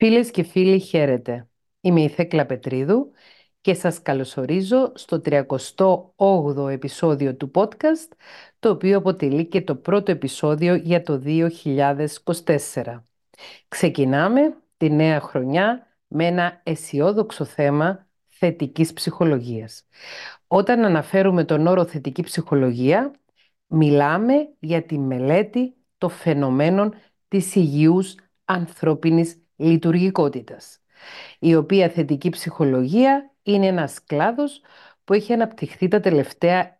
Φίλες και φίλοι, χαίρετε. Είμαι η Θέκλα Πετρίδου και σας καλωσορίζω στο 38ο επεισόδιο του podcast, το οποίο αποτελεί και το πρώτο επεισόδιο για το 2024. Ξεκινάμε τη νέα χρονιά με ένα αισιόδοξο θέμα θετικής ψυχολογίας. Όταν αναφέρουμε τον όρο θετική ψυχολογία, μιλάμε για τη μελέτη των φαινομένων της υγιούς ανθρώπινης λειτουργικότητας, η οποία θετική ψυχολογία είναι ένας κλάδος που έχει αναπτυχθεί τα τελευταία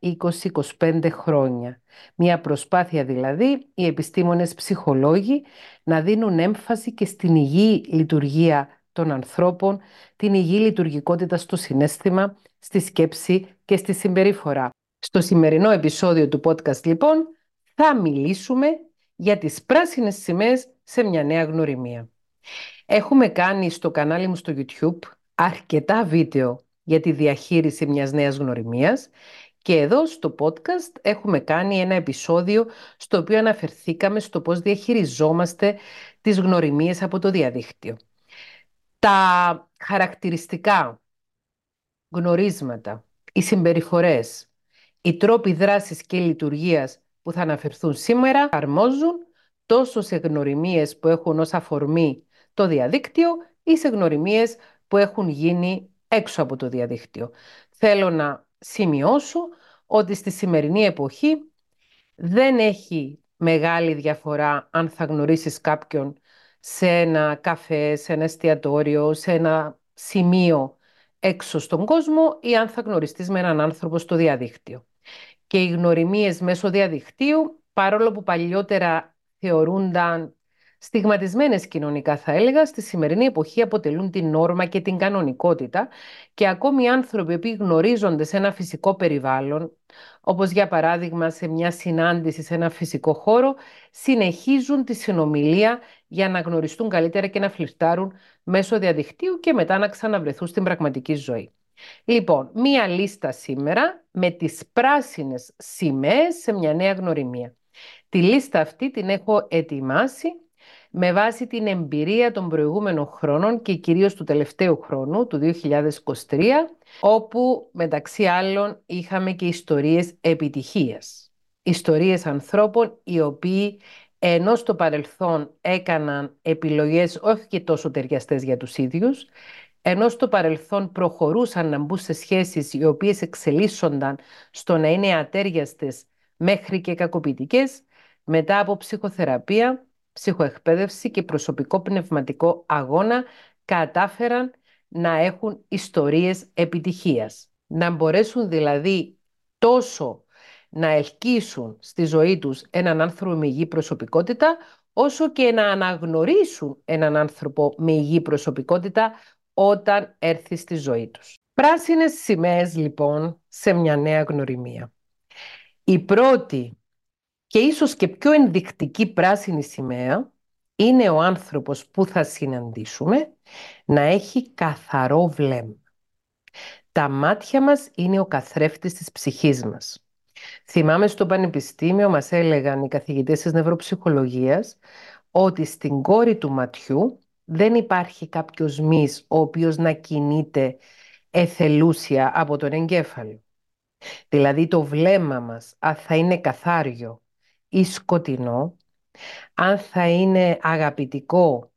20-25 χρόνια. Μια προσπάθεια δηλαδή οι επιστήμονες ψυχολόγοι να δίνουν έμφαση και στην υγιή λειτουργία των ανθρώπων, την υγιή λειτουργικότητα στο συνέστημα, στη σκέψη και στη συμπεριφορά. Στο σημερινό επεισόδιο του podcast λοιπόν θα μιλήσουμε για τις πράσινες σημαίες σε μια νέα γνωριμία. Έχουμε κάνει στο κανάλι μου στο YouTube αρκετά βίντεο για τη διαχείριση μιας νέας γνωριμίας και εδώ στο podcast έχουμε κάνει ένα επεισόδιο στο οποίο αναφερθήκαμε στο πώς διαχειριζόμαστε τις γνωριμίες από το διαδίκτυο. Τα χαρακτηριστικά γνωρίσματα, οι συμπεριφορές, οι τρόποι δράσης και λειτουργίας που θα αναφερθούν σήμερα αρμόζουν τόσο σε γνωριμίες που έχουν ως αφορμή το διαδίκτυο ή σε γνωριμίες που έχουν γίνει έξω από το διαδίκτυο. Θέλω να σημειώσω ότι στη σημερινή εποχή δεν έχει μεγάλη διαφορά αν θα γνωρίσεις κάποιον σε ένα καφέ, σε ένα εστιατόριο, σε ένα σημείο έξω στον κόσμο ή αν θα γνωριστείς με έναν άνθρωπο στο διαδίκτυο. Και οι γνωριμίες μέσω διαδικτύου, παρόλο που παλιότερα θεωρούνταν στιγματισμένες κοινωνικά θα έλεγα, στη σημερινή εποχή αποτελούν την νόρμα και την κανονικότητα και ακόμη οι άνθρωποι που γνωρίζονται σε ένα φυσικό περιβάλλον, όπως για παράδειγμα σε μια συνάντηση σε ένα φυσικό χώρο, συνεχίζουν τη συνομιλία για να γνωριστούν καλύτερα και να φλιρτάρουν μέσω διαδικτύου και μετά να ξαναβρεθούν στην πραγματική ζωή. Λοιπόν, μία λίστα σήμερα με τις πράσινες σημαίες σε μια νέα γνωριμία. Τη λίστα αυτή την έχω ετοιμάσει με βάση την εμπειρία των προηγούμενων χρόνων και κυρίως του τελευταίου χρόνου, του 2023, όπου μεταξύ άλλων είχαμε και ιστορίες επιτυχίας. Ιστορίες ανθρώπων οι οποίοι ενώ στο παρελθόν έκαναν επιλογές όχι και τόσο ταιριαστές για τους ίδιους, ενώ στο παρελθόν προχωρούσαν να μπουν σε σχέσεις οι οποίες εξελίσσονταν στο να είναι ατέριαστες μέχρι και κακοποιητικές, μετά από ψυχοθεραπεία ψυχοεκπαίδευση και προσωπικό πνευματικό αγώνα κατάφεραν να έχουν ιστορίες επιτυχίας. Να μπορέσουν δηλαδή τόσο να ελκύσουν στη ζωή τους έναν άνθρωπο με υγιή προσωπικότητα, όσο και να αναγνωρίσουν έναν άνθρωπο με υγιή προσωπικότητα όταν έρθει στη ζωή τους. Πράσινες σημαίες λοιπόν σε μια νέα γνωριμία. Η πρώτη και ίσως και πιο ενδεικτική πράσινη σημαία είναι ο άνθρωπος που θα συναντήσουμε να έχει καθαρό βλέμμα. Τα μάτια μας είναι ο καθρέφτης της ψυχής μας. Θυμάμαι στο πανεπιστήμιο μας έλεγαν οι καθηγητές της νευροψυχολογίας ότι στην κόρη του ματιού δεν υπάρχει κάποιος μυς ο οποίος να κινείται εθελούσια από τον εγκέφαλο. Δηλαδή το βλέμμα μας, αν θα είναι καθάριο, ή σκοτεινό, αν θα είναι αγαπητικό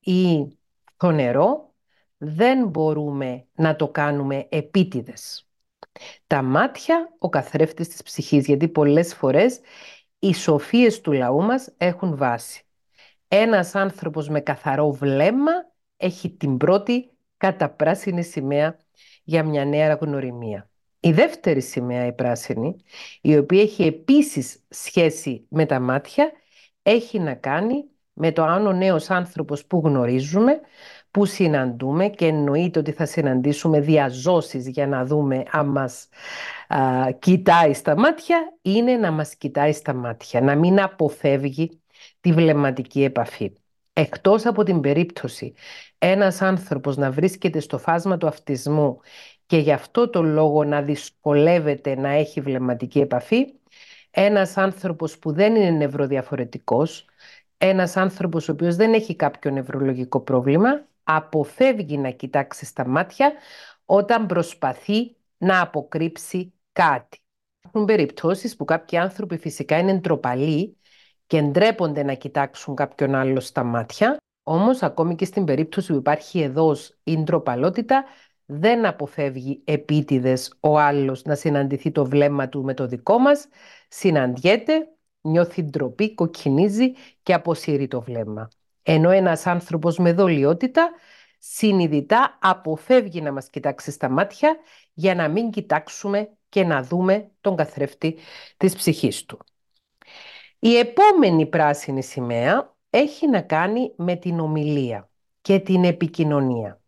ή θονερό, δεν μπορούμε να το κάνουμε επίτηδες. Τα μάτια, ο καθρέφτης της ψυχής, γιατί πολλές φορές οι σοφίες του λαού μας έχουν βάση. Ένας άνθρωπος με καθαρό βλέμμα έχει την πρώτη καταπράσινη σημαία για μια νέα γνωριμία. Η δεύτερη σημαία, η πράσινη, η οποία έχει επίσης σχέση με τα μάτια, έχει να κάνει με το αν ο νέος άνθρωπος που γνωρίζουμε, που συναντούμε και εννοείται ότι θα συναντήσουμε διαζώσεις για να δούμε αν μας κοιτάει στα μάτια, είναι να μας κοιτάει στα μάτια, να μην αποφεύγει τη βλεμματική επαφή. Εκτός από την περίπτωση ένας άνθρωπος να βρίσκεται στο φάσμα του αυτισμού και γι' αυτό το λόγο να δυσκολεύεται να έχει βλεμματική επαφή, ένας άνθρωπος που δεν είναι νευροδιαφορετικός Ένας άνθρωπος ο οποίος δεν έχει κάποιο νευρολογικό πρόβλημα αποφεύγει να κοιτάξει στα μάτια όταν προσπαθεί να αποκρύψει κάτι. Υπάρχουν περιπτώσεις που κάποιοι άνθρωποι φυσικά είναι ντροπαλοί και ντρέπονται να κοιτάξουν κάποιον άλλο στα μάτια, όμως ακόμη και στην περίπτωση που υπάρχει εδώ η ντροπαλότητα, δεν αποφεύγει επίτηδες ο άλλος να συναντηθεί το βλέμμα του με το δικό μας, συναντιέται, νιώθει ντροπή, κοκκινίζει και αποσύρει το βλέμμα. Ενώ ένας άνθρωπος με δολιότητα συνειδητά αποφεύγει να μας κοιτάξει στα μάτια για να μην κοιτάξουμε και να δούμε τον καθρέφτη της ψυχής του. Η επόμενη πράσινη σημαία έχει να κάνει με την ομιλία και την επικοινωνία.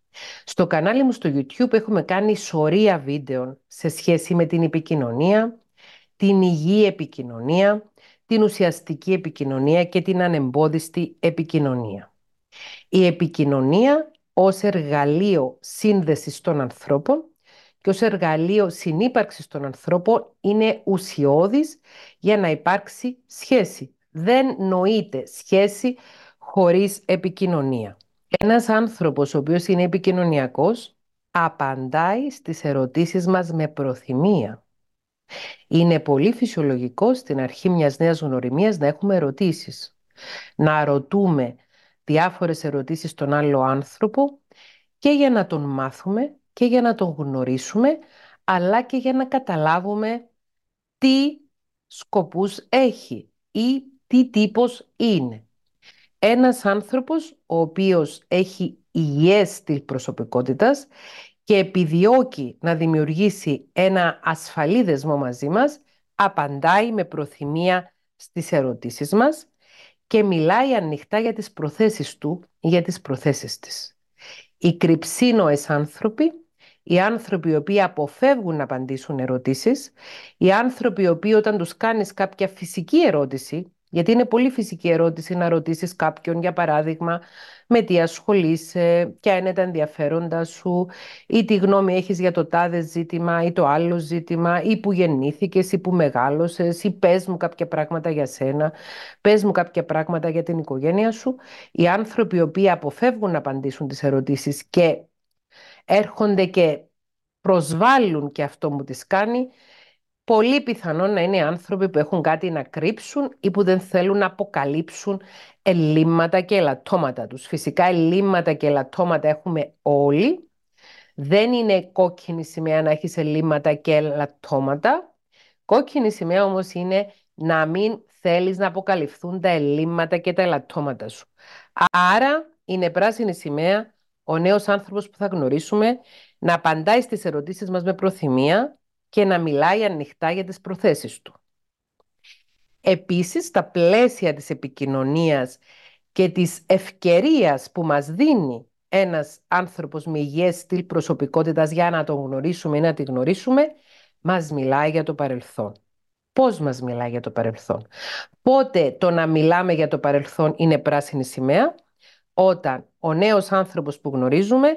Στο κανάλι μου στο YouTube έχουμε κάνει σωρία βίντεο σε σχέση με την επικοινωνία, την υγιή επικοινωνία, την ουσιαστική επικοινωνία και την ανεμπόδιστη επικοινωνία. Η επικοινωνία ως εργαλείο σύνδεσης των ανθρώπων και ως εργαλείο συνύπαρξης των ανθρώπων είναι ουσιώδης για να υπάρξει σχέση. Δεν νοείται σχέση χωρίς επικοινωνία. Ένας άνθρωπος ο οποίος είναι επικοινωνιακός απαντάει στις ερωτήσεις μας με προθυμία. Είναι πολύ φυσιολογικό στην αρχή μιας νέας γνωριμίας να έχουμε ερωτήσεις. Να ρωτούμε διάφορες ερωτήσεις στον άλλο άνθρωπο και για να τον μάθουμε και για να τον γνωρίσουμε αλλά και για να καταλάβουμε τι σκοπούς έχει ή τι τύπος είναι. Ένας άνθρωπος ο οποίος έχει υγιές στυλ προσωπικότητας και επιδιώκει να δημιουργήσει ένα ασφαλή δεσμό μαζί μας, απαντάει με προθυμία στις ερωτήσεις μας και μιλάει ανοιχτά για τις προθέσεις του ή για τις προθέσεις της. Οι κρυψίνοες άνθρωποι, οι άνθρωποι οι οποίοι αποφεύγουν να απαντήσουν ερωτήσεις, οι άνθρωποι οι οποίοι όταν τους κάνεις κάποια φυσική ερώτηση, γιατί είναι πολύ φυσική ερώτηση να ρωτήσεις κάποιον, για παράδειγμα, με τι ασχολείσαι, ποια είναι τα ενδιαφέροντα σου, ή τι γνώμη έχεις για το τάδε ζήτημα ή το άλλο ζήτημα, ή που γεννήθηκες ή που μεγάλωσες, ή πες μου κάποια πράγματα για σένα, πες μου κάποια πράγματα για την οικογένεια σου. Οι άνθρωποι οι οποίοι αποφεύγουν να απαντήσουν τις ερωτήσεις και έρχονται και προσβάλλουν και αυτό μου τις κάνει, πολύ πιθανόν να είναι άνθρωποι που έχουν κάτι να κρύψουν ή που δεν θέλουν να αποκαλύψουν ελλείμματα και ελαττώματα τους. Φυσικά ελλείμματα και ελαττώματα έχουμε όλοι. Δεν είναι κόκκινη σημαία να έχεις ελλείμματα και ελαττώματα. Κόκκινη σημαία όμως είναι να μην θέλεις να αποκαλυφθούν τα ελλείμματα και τα ελαττώματα σου. Άρα είναι πράσινη σημαία ο νέος άνθρωπος που θα γνωρίσουμε να απαντάει στις ερωτήσεις μας με προθυμία και να μιλάει ανοιχτά για τις προθέσεις του. Επίσης, στα πλαίσια της επικοινωνίας και της ευκαιρίας που μας δίνει ένας άνθρωπος με υγιές στυλ προσωπικότητας για να τον γνωρίσουμε ή να τη γνωρίσουμε, μας μιλάει για το παρελθόν. Πώς μας μιλάει για το παρελθόν; Πότε το να μιλάμε για το παρελθόν είναι πράσινη σημαία, όταν ο νέος άνθρωπος που γνωρίζουμε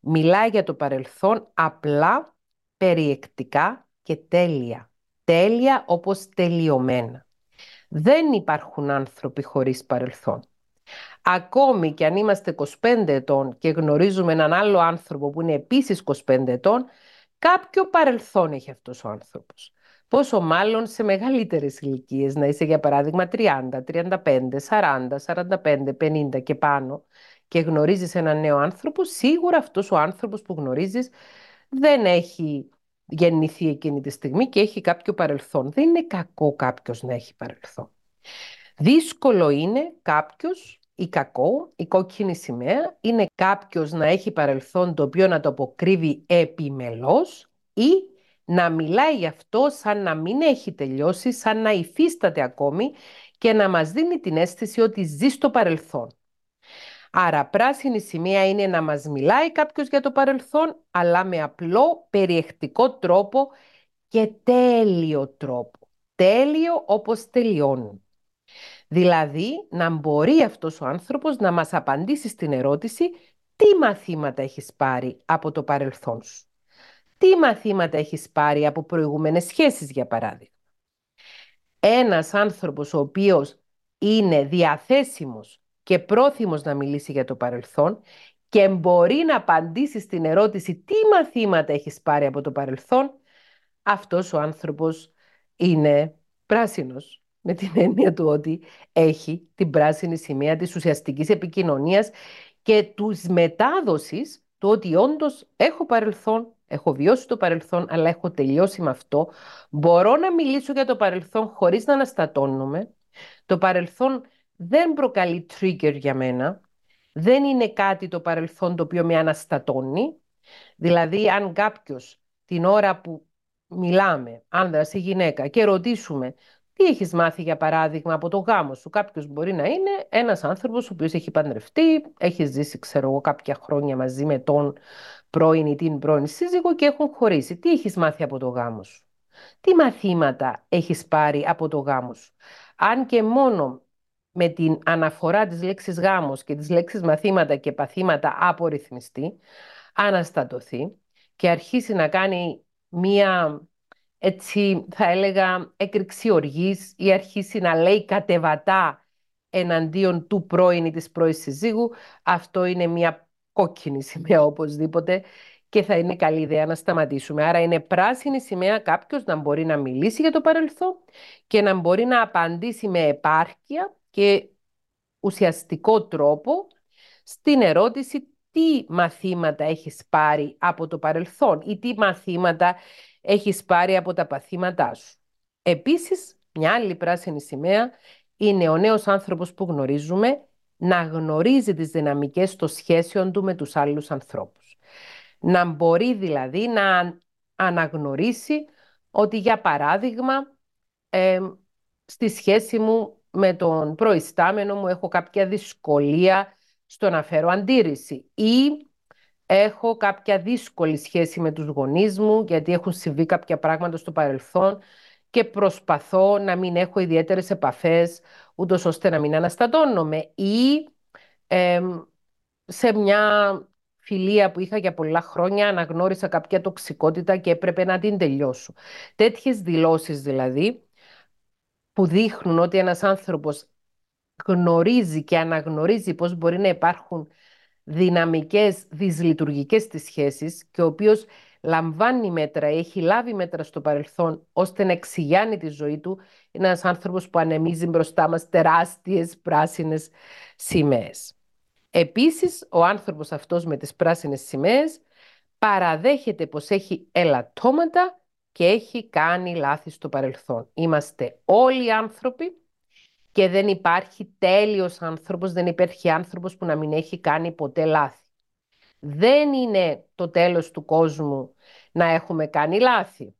μιλάει για το παρελθόν απλά περιεκτικά και τέλεια. Τέλεια όπως τελειωμένα. Δεν υπάρχουν άνθρωποι χωρίς παρελθόν. Ακόμη και αν είμαστε 25 ετών και γνωρίζουμε έναν άλλο άνθρωπο που είναι επίσης 25 ετών, κάποιο παρελθόν έχει αυτός ο άνθρωπος. Πόσο μάλλον σε μεγαλύτερες ηλικίες, να είσαι για παράδειγμα 30, 35, 40, 45, 50 και πάνω και γνωρίζεις έναν νέο άνθρωπο, σίγουρα αυτός ο άνθρωπος που γνωρίζεις δεν έχει γεννηθεί εκείνη τη στιγμή και έχει κάποιο παρελθόν. Δεν είναι κακό κάποιος να έχει παρελθόν. Δύσκολο είναι κάποιος ή κακό, η κόκκινη σημαία, είναι κάποιος να έχει παρελθόν το οποίο να το αποκρύβει επιμελώς ή να μιλάει γι' αυτό σαν να μην έχει τελειώσει, σαν να υφίσταται ακόμη και να μας δίνει την αίσθηση ότι ζει στο παρελθόν. Άρα πράσινη σημεία είναι να μας μιλάει κάποιος για το παρελθόν, αλλά με απλό περιεκτικό τρόπο και τέλειο τρόπο. Τέλειο όπως τελειώνει. Δηλαδή να μπορεί αυτός ο άνθρωπος να μας απαντήσει στην ερώτηση τι μαθήματα έχεις πάρει από το παρελθόν σου; Τι μαθήματα έχεις πάρει από προηγούμενες σχέσεις για παράδειγμα; Ένας άνθρωπος ο οποίος είναι διαθέσιμος και πρόθυμος να μιλήσει για το παρελθόν και μπορεί να απαντήσει στην ερώτηση τι μαθήματα έχεις πάρει από το παρελθόν, αυτός ο άνθρωπος είναι πράσινος. Με την έννοια του ότι έχει την πράσινη σημαία της ουσιαστικής επικοινωνίας και τους μετάδοσης του ότι όντως έχω παρελθόν, έχω βιώσει το παρελθόν, αλλά έχω τελειώσει με αυτό. Μπορώ να μιλήσω για το παρελθόν χωρίς να αναστατώνομαι. Το παρελθόν δεν προκαλεί trigger για μένα. Δεν είναι κάτι το παρελθόν το οποίο με αναστατώνει. Δηλαδή, αν κάποιος την ώρα που μιλάμε, άνδρας ή γυναίκα, και ρωτήσουμε τι έχεις μάθει για παράδειγμα από το γάμο σου; Κάποιος μπορεί να είναι ένας άνθρωπος ο οποίος έχει παντρευτεί, έχει ζήσει ξέρω εγώ κάποια χρόνια μαζί με τον πρώην ή την πρώην σύζυγο και έχουν χωρίσει. Τι έχεις μάθει από το γάμο σου; Τι μαθήματα έχεις πάρει από το γάμο σου; Αν και μόνο με την αναφορά της λέξης γάμος και της λέξης μαθήματα και παθήματα απορριθμιστεί, αναστατωθεί και αρχίσει να κάνει μία έτσι θα έλεγα έκρηξη οργής ή αρχίσει να λέει κατεβατά εναντίον του πρώην ή της πρώην συζύγου, αυτό είναι μια κόκκινη σημαία οπωσδήποτε και θα είναι καλή ιδέα να σταματήσουμε. Άρα είναι πράσινη σημαία κάποιος να μπορεί να μιλήσει για το παρελθόν και να μπορεί να απαντήσει με επάρκεια και ουσιαστικό τρόπο στην ερώτηση τι μαθήματα έχεις πάρει από το παρελθόν ή τι μαθήματα έχεις πάρει από τα παθήματά σου. Επίσης, μια άλλη πράσινη σημαία είναι ο νέος άνθρωπος που γνωρίζουμε να γνωρίζει τις δυναμικές των σχέσεων του με τους άλλους ανθρώπους. Να μπορεί δηλαδή να αναγνωρίσει ότι για παράδειγμα στη σχέση μου με τον προϊστάμενο μου έχω κάποια δυσκολία στο να φέρω αντίρρηση ή έχω κάποια δύσκολη σχέση με τους γονείς μου γιατί έχουν συμβεί κάποια πράγματα στο παρελθόν και προσπαθώ να μην έχω ιδιαίτερες επαφές ούτως ώστε να μην αναστατώνομαι ή σε μια φιλία που είχα για πολλά χρόνια αναγνώρισα κάποια τοξικότητα και έπρεπε να την τελειώσω. Τέτοιες δηλώσεις δηλαδή που δείχνουν ότι ένας άνθρωπος γνωρίζει και αναγνωρίζει πώς μπορεί να υπάρχουν δυναμικές, δυσλειτουργικές της σχέσης και ο οποίος λαμβάνει μέτρα, έχει λάβει μέτρα στο παρελθόν ώστε να εξηγιάνει τη ζωή του, είναι ένας άνθρωπος που ανεμίζει μπροστά μας τεράστιες πράσινες σημαίες. Επίσης, ο άνθρωπος αυτός με τις πράσινες σημαίες παραδέχεται πως έχει ελαττώματα και έχει κάνει λάθη στο παρελθόν. Είμαστε όλοι άνθρωποι και δεν υπάρχει τέλειος άνθρωπος, δεν υπάρχει άνθρωπος που να μην έχει κάνει ποτέ λάθη. Δεν είναι το τέλος του κόσμου να έχουμε κάνει λάθη.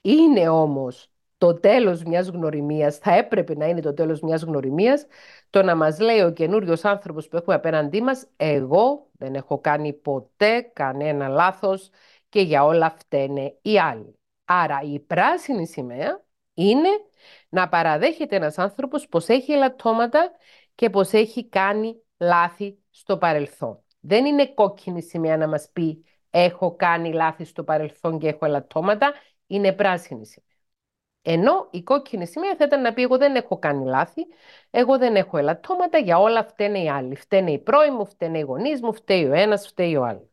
Είναι όμως το τέλος μιας γνωριμίας, θα έπρεπε να είναι το τέλος μιας γνωριμίας, το να μας λέει ο καινούριος άνθρωπος που έχουμε απέναντί μας, εγώ δεν έχω κάνει ποτέ κανένα λάθος και για όλα φταίνε οι άλλοι. Άρα η πράσινη σημαία είναι να παραδέχεται ένας άνθρωπος πως έχει ελαττώματα και πως έχει κάνει λάθη στο παρελθόν. Δεν είναι κόκκινη σημαία να μας πει έχω κάνει λάθη στο παρελθόν και έχω ελαττώματα, είναι πράσινη σημαία. Ενώ η κόκκινη σημαία θα ήταν να πει εγώ δεν έχω κάνει λάθη, εγώ δεν έχω ελαττώματα, για όλα φταίνε οι άλλοι. Φταίνε οι πρώοι μου, φταίνε οι γονείς μου, φταίει ο ένας, φταίει ο άλλος.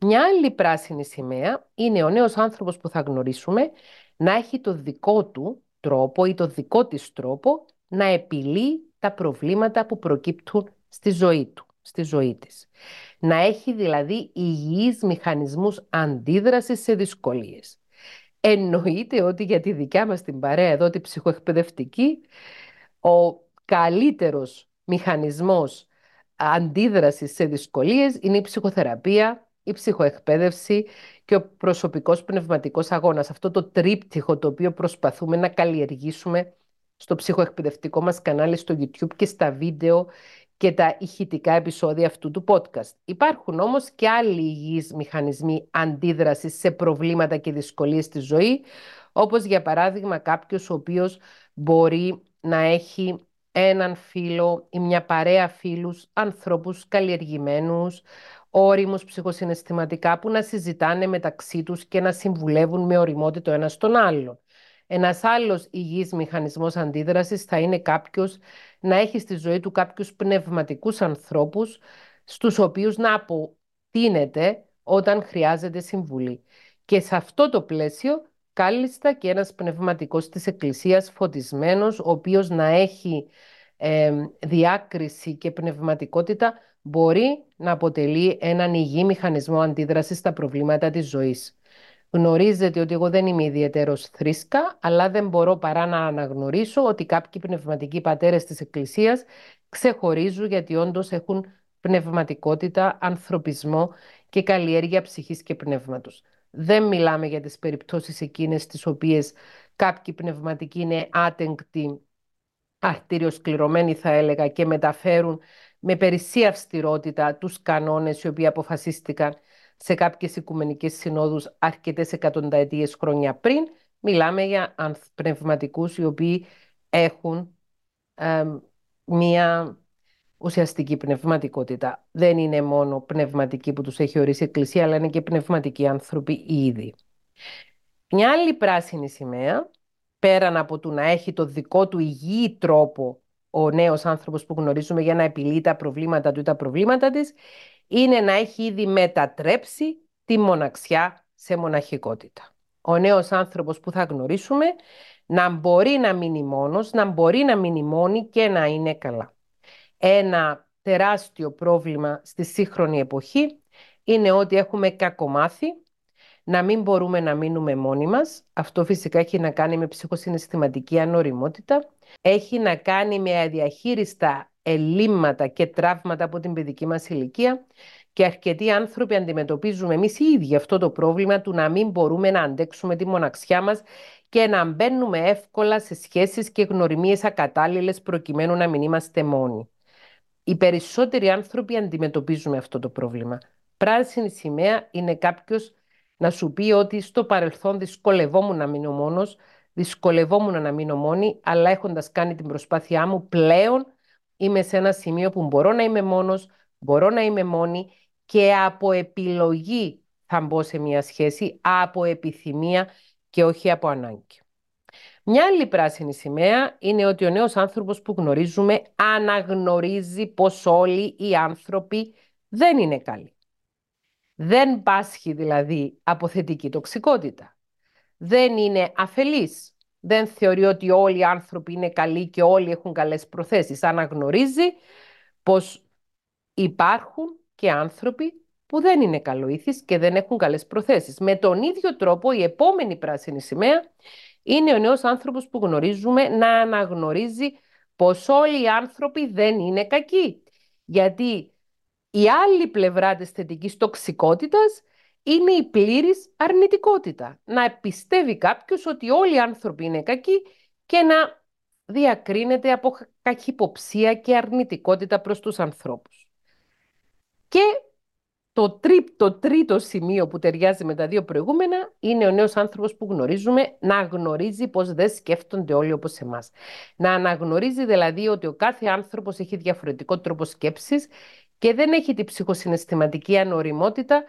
Μια άλλη πράσινη σημαία είναι ο νέος άνθρωπος που θα γνωρίσουμε να έχει το δικό του τρόπο ή το δικό της τρόπο να επιλύει τα προβλήματα που προκύπτουν στη ζωή του, στη ζωή της. Να έχει δηλαδή υγιείς μηχανισμούς αντίδρασης σε δυσκολίες. Εννοείται ότι για τη δικιά μας την παρέα εδώ, τη ψυχοεκπαιδευτική, ο καλύτερος μηχανισμός αντίδρασης σε δυσκολίες είναι η ψυχοθεραπεία, η ψυχοεκπαίδευση και ο προσωπικός πνευματικός αγώνας. Αυτό το τρίπτυχο το οποίο προσπαθούμε να καλλιεργήσουμε στο ψυχοεκπαιδευτικό μας κανάλι στο YouTube και στα βίντεο και τα ηχητικά επεισόδια αυτού του podcast. Υπάρχουν όμως και άλλοι υγιείς μηχανισμοί αντίδρασης σε προβλήματα και δυσκολίες στη ζωή, όπως για παράδειγμα κάποιος ο οποίος μπορεί να έχει έναν φίλο ή μια παρέα φίλους, ανθρώπους καλλιεργημένους, όριμους ψυχοσυναισθηματικά που να συζητάνε μεταξύ τους και να συμβουλεύουν με οριμότητα το ένας τον άλλον. Ένας άλλος υγιής μηχανισμός αντίδρασης θα είναι κάποιος να έχει στη ζωή του κάποιους πνευματικούς ανθρώπους στους οποίους να αποτείνεται όταν χρειάζεται συμβουλή. Και σε αυτό το πλαίσιο κάλλιστα και ένας πνευματικός της Εκκλησίας φωτισμένος, ο οποίος να έχει διάκριση και πνευματικότητα, μπορεί να αποτελεί έναν υγιή μηχανισμό αντίδρασης στα προβλήματα της ζωής. Γνωρίζετε ότι εγώ δεν είμαι ιδιαίτερος θρήσκα, αλλά δεν μπορώ παρά να αναγνωρίσω ότι κάποιοι πνευματικοί πατέρες της Εκκλησίας ξεχωρίζουν γιατί όντως έχουν πνευματικότητα, ανθρωπισμό και καλλιέργεια ψυχής και πνεύματος. Δεν μιλάμε για τις περιπτώσεις εκείνες τις οποίες κάποιοι πνευματικοί είναι άτεγκτοι, αρτήριοσκληρωμένοι θα έλεγα και μεταφέρουν με περισσή αυστηρότητα τους κανόνες οι οποίοι αποφασίστηκαν σε κάποιες οικουμενικές συνόδους αρκετές εκατονταετίες χρόνια πριν. Μιλάμε για πνευματικούς οι οποίοι έχουν μία ουσιαστική πνευματικότητα. Δεν είναι μόνο πνευματική που τους έχει ορίσει η Εκκλησία, αλλά είναι και πνευματικοί άνθρωποι ήδη. Μια άλλη πράσινη σημαία, πέραν από το να έχει το δικό του υγιή τρόπο ο νέος άνθρωπος που γνωρίζουμε για να επιλύει τα προβλήματα του ή τα προβλήματα της, είναι να έχει ήδη μετατρέψει τη μοναξιά σε μοναχικότητα. Ο νέος άνθρωπος που θα γνωρίσουμε να μπορεί να μείνει μόνος, να μπορεί να μείνει μόνη και να είναι καλά. Ένα τεράστιο πρόβλημα στη σύγχρονη εποχή είναι ότι έχουμε κακομάθει να μην μπορούμε να μείνουμε μόνοι μας. Αυτό φυσικά έχει να κάνει με ψυχοσυναισθηματική ανοριμότητα. Έχει να κάνει με αδιαχείριστα ελλείμματα και τραύματα από την παιδική μας ηλικία και αρκετοί άνθρωποι αντιμετωπίζουμε εμείς οι ίδιοι αυτό το πρόβλημα του να μην μπορούμε να αντέξουμε τη μοναξιά μας και να μπαίνουμε εύκολα σε σχέσεις και γνωριμίες ακατάλληλες προκειμένου να μην είμαστε μόνοι. Οι περισσότεροι άνθρωποι αντιμετωπίζουν αυτό το πρόβλημα. Πράσινη σημαία είναι κάποιος να σου πει ότι στο παρελθόν δυσκολευόμουν να μείνω μόνος, δυσκολευόμουν να μείνω μόνη, αλλά έχοντας κάνει την προσπάθειά μου, πλέον είμαι σε ένα σημείο που μπορώ να είμαι μόνος, μπορώ να είμαι μόνη και από επιλογή θα μπω σε μια σχέση, από επιθυμία και όχι από ανάγκη. Μια άλλη πράσινη σημαία είναι ότι ο νέος άνθρωπος που γνωρίζουμε αναγνωρίζει πως όλοι οι άνθρωποι δεν είναι καλοί. Δεν πάσχει δηλαδή από θετική τοξικότητα. Δεν είναι αφελής. Δεν θεωρεί ότι όλοι οι άνθρωποι είναι καλοί και όλοι έχουν καλές προθέσεις. Αναγνωρίζει πως υπάρχουν και άνθρωποι που δεν είναι καλοήθεις και δεν έχουν καλές προθέσεις. Με τον ίδιο τρόπο η επόμενη πράσινη σημαία είναι ο νέος άνθρωπος που γνωρίζουμε να αναγνωρίζει πως όλοι οι άνθρωποι δεν είναι κακοί. Γιατί η άλλη πλευρά της θετικής τοξικότητας είναι η πλήρης αρνητικότητα. Να πιστεύει κάποιος ότι όλοι οι άνθρωποι είναι κακοί και να διακρίνεται από καχυποψία και αρνητικότητα προς τους ανθρώπους. Και το, τρί, το τρίτο σημείο που ταιριάζει με τα δύο προηγούμενα είναι ο νέος άνθρωπος που γνωρίζουμε να γνωρίζει πως δεν σκέφτονται όλοι όπως εμάς. Να αναγνωρίζει δηλαδή ότι ο κάθε άνθρωπος έχει διαφορετικό τρόπο σκέψης και δεν έχει τη ψυχοσυναισθηματική ανοριμότητα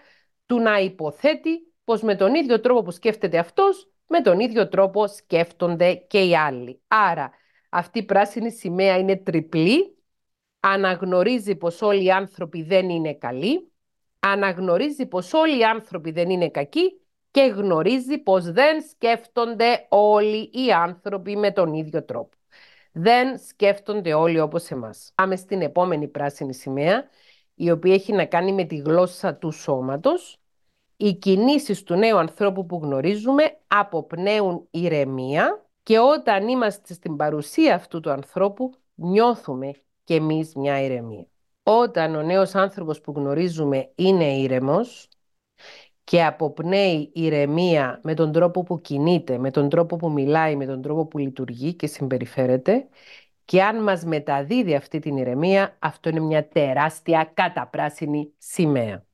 του να υποθέτει πως με τον ίδιο τρόπο που σκέφτεται αυτός, με τον ίδιο τρόπο σκέφτονται και οι άλλοι. Άρα αυτή η πράσινη σημαία είναι τριπλή, αναγνωρίζει πως όλοι οι άνθρωποι δεν είναι καλοί, αναγνωρίζει πως όλοι οι άνθρωποι δεν είναι κακοί και γνωρίζει πως δεν σκέφτονται όλοι οι άνθρωποι με τον ίδιο τρόπο. Δεν σκέφτονται όλοι όπως εμάς. Πάμε στην επόμενη πράσινη σημαία, η οποία έχει να κάνει με τη γλώσσα του σώματος. Οι κινήσεις του νέου ανθρώπου που γνωρίζουμε αποπνέουν ηρεμία και όταν είμαστε στην παρουσία αυτού του ανθρώπου νιώθουμε και εμείς μια ηρεμία όταν ο νέος άνθρωπος που γνωρίζουμε είναι ήρεμος και αποπνέει ηρεμία με τον τρόπο που κινείται, με τον τρόπο που μιλάει, με τον τρόπο που λειτουργεί και συμπεριφέρεται και αν μας μεταδίδει αυτή την ηρεμία, αυτό είναι μια τεράστια καταπράσινη σημαία.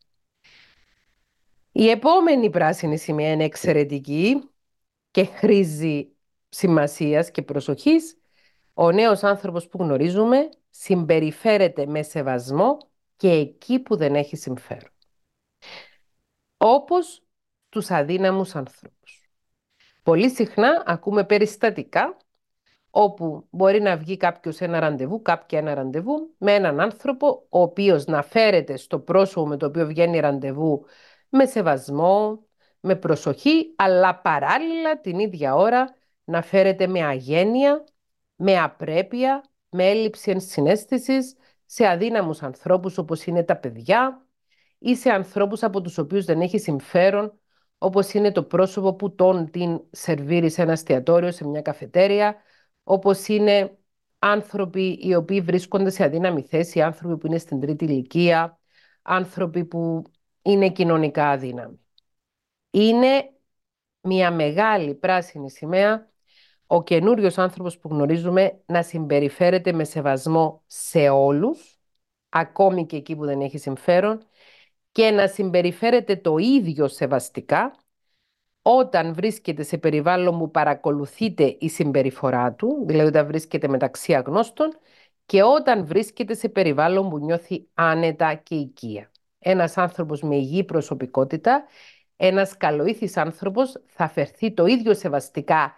Η επόμενη πράσινη σημαία είναι εξαιρετική και χρήζει σημασίας και προσοχής. Ο νέος άνθρωπος που γνωρίζουμε συμπεριφέρεται με σεβασμό και εκεί που δεν έχει συμφέρον. Όπως τους αδύναμους ανθρώπους. Πολύ συχνά ακούμε περιστατικά όπου μπορεί να βγει κάποιος ένα ραντεβού, κάποια ένα ραντεβού με έναν άνθρωπο ο οποίος να φέρεται στο πρόσωπο με το οποίο βγαίνει ραντεβού με σεβασμό, με προσοχή, αλλά παράλληλα την ίδια ώρα να φέρεται με αγένεια, με απρέπεια, με έλλειψη ενσυναίσθησης σε αδύναμους ανθρώπους όπως είναι τα παιδιά ή σε ανθρώπους από τους οποίους δεν έχει συμφέρον όπως είναι το πρόσωπο που τον την σερβίρει σε ένα εστιατόριο, σε μια καφετέρια, όπως είναι άνθρωποι οι οποίοι βρίσκονται σε αδύναμη θέση, άνθρωποι που είναι στην τρίτη ηλικία, άνθρωποι που είναι κοινωνικά αδύναμοι. Είναι μια μεγάλη πράσινη σημαία ο καινούριος άνθρωπος που γνωρίζουμε να συμπεριφέρεται με σεβασμό σε όλους, ακόμη και εκεί που δεν έχει συμφέρον, και να συμπεριφέρεται το ίδιο σεβαστικά όταν βρίσκεται σε περιβάλλον που παρακολουθείται η συμπεριφορά του, δηλαδή όταν βρίσκεται μεταξύ αγνώστων, και όταν βρίσκεται σε περιβάλλον που νιώθει άνετα και οικία. Ένας άνθρωπος με υγιή προσωπικότητα, ένας καλοήθης άνθρωπος θα φερθεί το ίδιο σεβαστικά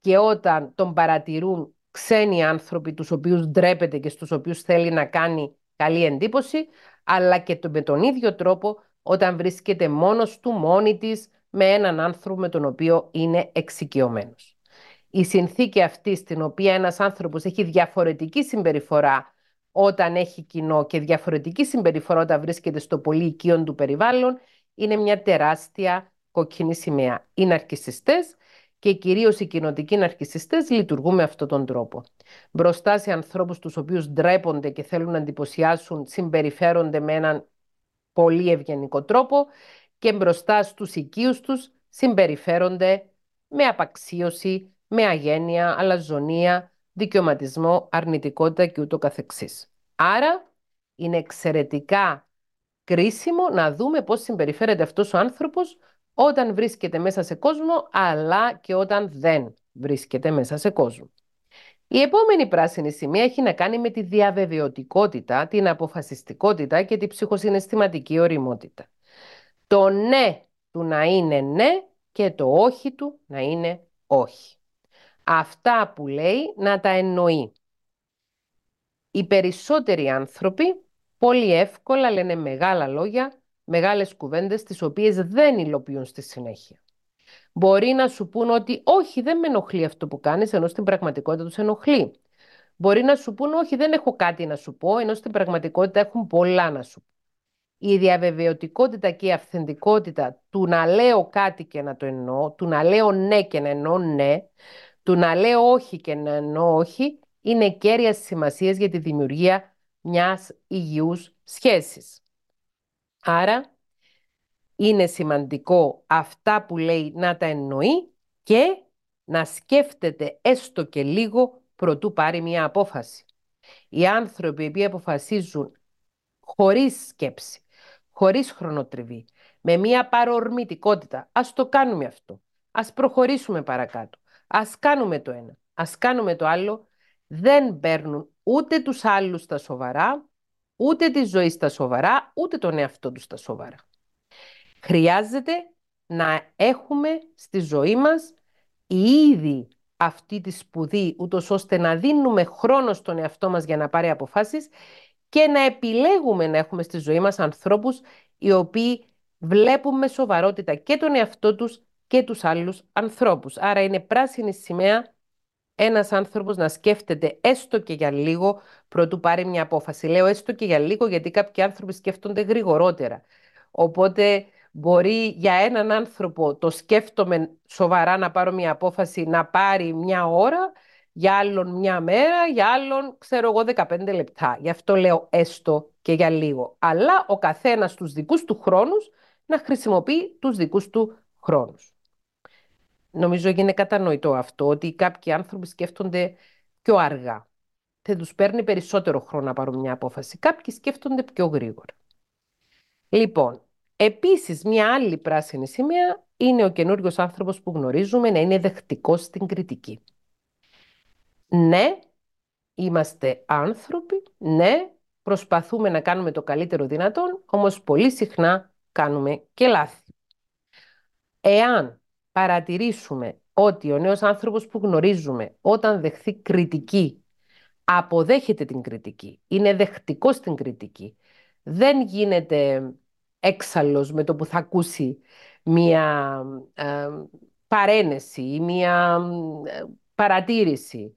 και όταν τον παρατηρούν ξένοι άνθρωποι τους οποίους ντρέπεται και στους οποίους θέλει να κάνει καλή εντύπωση, αλλά και με τον ίδιο τρόπο όταν βρίσκεται μόνος του, μόνη της, με έναν άνθρωπο με τον οποίο είναι εξοικειωμένος. Η συνθήκη αυτή στην οποία ένας άνθρωπος έχει διαφορετική συμπεριφορά όταν έχει κοινό και διαφορετική συμπεριφορά όταν βρίσκεται στο πολύ οικείο του περιβάλλον είναι μια τεράστια κοκκινή σημαία. Οι ναρκισιστές και κυρίως οι κοινοτικοί ναρκισιστές λειτουργούν με αυτόν τον τρόπο. Μπροστά σε ανθρώπους τους οποίους ντρέπονται και θέλουν να εντυπωσιάσουν, συμπεριφέρονται με έναν πολύ ευγενικό τρόπο και μπροστά στους οικείους τους συμπεριφέρονται με απαξίωση, με αγένεια, αλαζονία, δικαιωματισμό, αρνητικότητα και ούτω καθεξής. Άρα είναι εξαιρετικά κρίσιμο να δούμε πώς συμπεριφέρεται αυτός ο άνθρωπος όταν βρίσκεται μέσα σε κόσμο, αλλά και όταν δεν βρίσκεται μέσα σε κόσμο. Η επόμενη πράσινη σημεία έχει να κάνει με τη διαβεβαιωτικότητα, την αποφασιστικότητα και τη ψυχοσυναισθηματική οριμότητα. Το ναι του να είναι ναι και το όχι του να είναι όχι. Αυτά που λέει να τα εννοεί. Οι περισσότεροι άνθρωποι πολύ εύκολα λένε μεγάλα λόγια μεγάλες κουβέντες τις οποίες δεν υλοποιούν στη συνέχεια. Μπορεί να σου πούν ότι όχι δεν με ενοχλεί αυτό που κάνεις ενώ στην πραγματικότητα τους ενοχλεί. Μπορεί να σου πούν όχι δεν έχω κάτι να σου πω ενώ στην πραγματικότητα έχουν πολλά να σου πω. Η διαβεβαιωτικότητα και η αυθεντικότητα του να λέω κάτι και να το εννοώ, του να λέω ναι και να εννοώ ναι, του να λέω όχι και να εννοώ όχι, είναι κέρια σημασίας για τη δημιουργία μιας υγιούς σχέσης. Άρα είναι σημαντικό αυτά που λέει να τα εννοεί και να σκέφτεται έστω και λίγο προτού πάρει μια απόφαση. Οι άνθρωποι που αποφασίζουν χωρίς σκέψη, χωρίς χρονοτριβή, με μια παρορμητικότητα, ας το κάνουμε αυτό, ας προχωρήσουμε παρακάτω, ας κάνουμε το ένα, ας κάνουμε το άλλο, δεν παίρνουν ούτε τους άλλους στα σοβαρά, ούτε τη ζωή στα σοβαρά, ούτε τον εαυτό τους στα σοβαρά. Χρειάζεται να έχουμε στη ζωή μας ήδη αυτή τη σπουδή, ούτως ώστε να δίνουμε χρόνο στον εαυτό μας για να πάρει αποφάσεις και να επιλέγουμε να έχουμε στη ζωή μας ανθρώπους οι οποίοι βλέπουν με σοβαρότητα και τον εαυτό τους και τους άλλους ανθρώπους. Άρα είναι πράσινη σημαία ένας άνθρωπος να σκέφτεται έστω και για λίγο προτού πάρει μια απόφαση. Λέω έστω και για λίγο γιατί κάποιοι άνθρωποι σκέφτονται γρηγορότερα. Οπότε μπορεί για έναν άνθρωπο το σκέφτομαι σοβαρά να πάρω μια απόφαση να πάρει μια ώρα, για άλλον μια μέρα, για άλλον ξέρω εγώ 15 λεπτά. Γι' αυτό λέω έστω και για λίγο. Αλλά ο καθένας τους δικούς του χρόνους να χρησιμοποιεί τους δικούς του χρόνους. Νομίζω είναι κατανοητό αυτό, ότι κάποιοι άνθρωποι σκέφτονται πιο αργά. Θα τους παίρνει περισσότερο χρόνο να πάρουν μια απόφαση. Κάποιοι σκέφτονται πιο γρήγορα. Λοιπόν, επίσης μια άλλη πράσινη σημαία είναι ο καινούριος άνθρωπος που γνωρίζουμε να είναι δεχτικός στην κριτική. Ναι, είμαστε άνθρωποι, ναι, προσπαθούμε να κάνουμε το καλύτερο δυνατόν, όμως πολύ συχνά κάνουμε και λάθη. Εάν παρατηρήσουμε ότι ο νέος άνθρωπος που γνωρίζουμε όταν δεχθεί κριτική, αποδέχεται την κριτική, είναι δεχτικός στην κριτική, δεν γίνεται έξαλλος με το που θα ακούσει μία ε, παρένεση ή μία ε, παρατήρηση.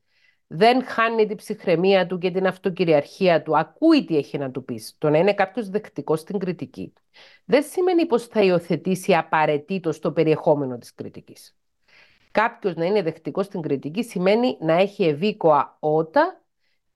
Δεν χάνει την ψυχραιμία του και την αυτοκυριαρχία του. Ακούει τι έχει να του πεις. Το να είναι κάποιος δεκτικός στην κριτική. Δεν σημαίνει πως θα υιοθετήσει απαραίτητος το περιεχόμενο της κριτικής. Κάποιος να είναι δεκτικός στην κριτική σημαίνει να έχει ευήκοα ότα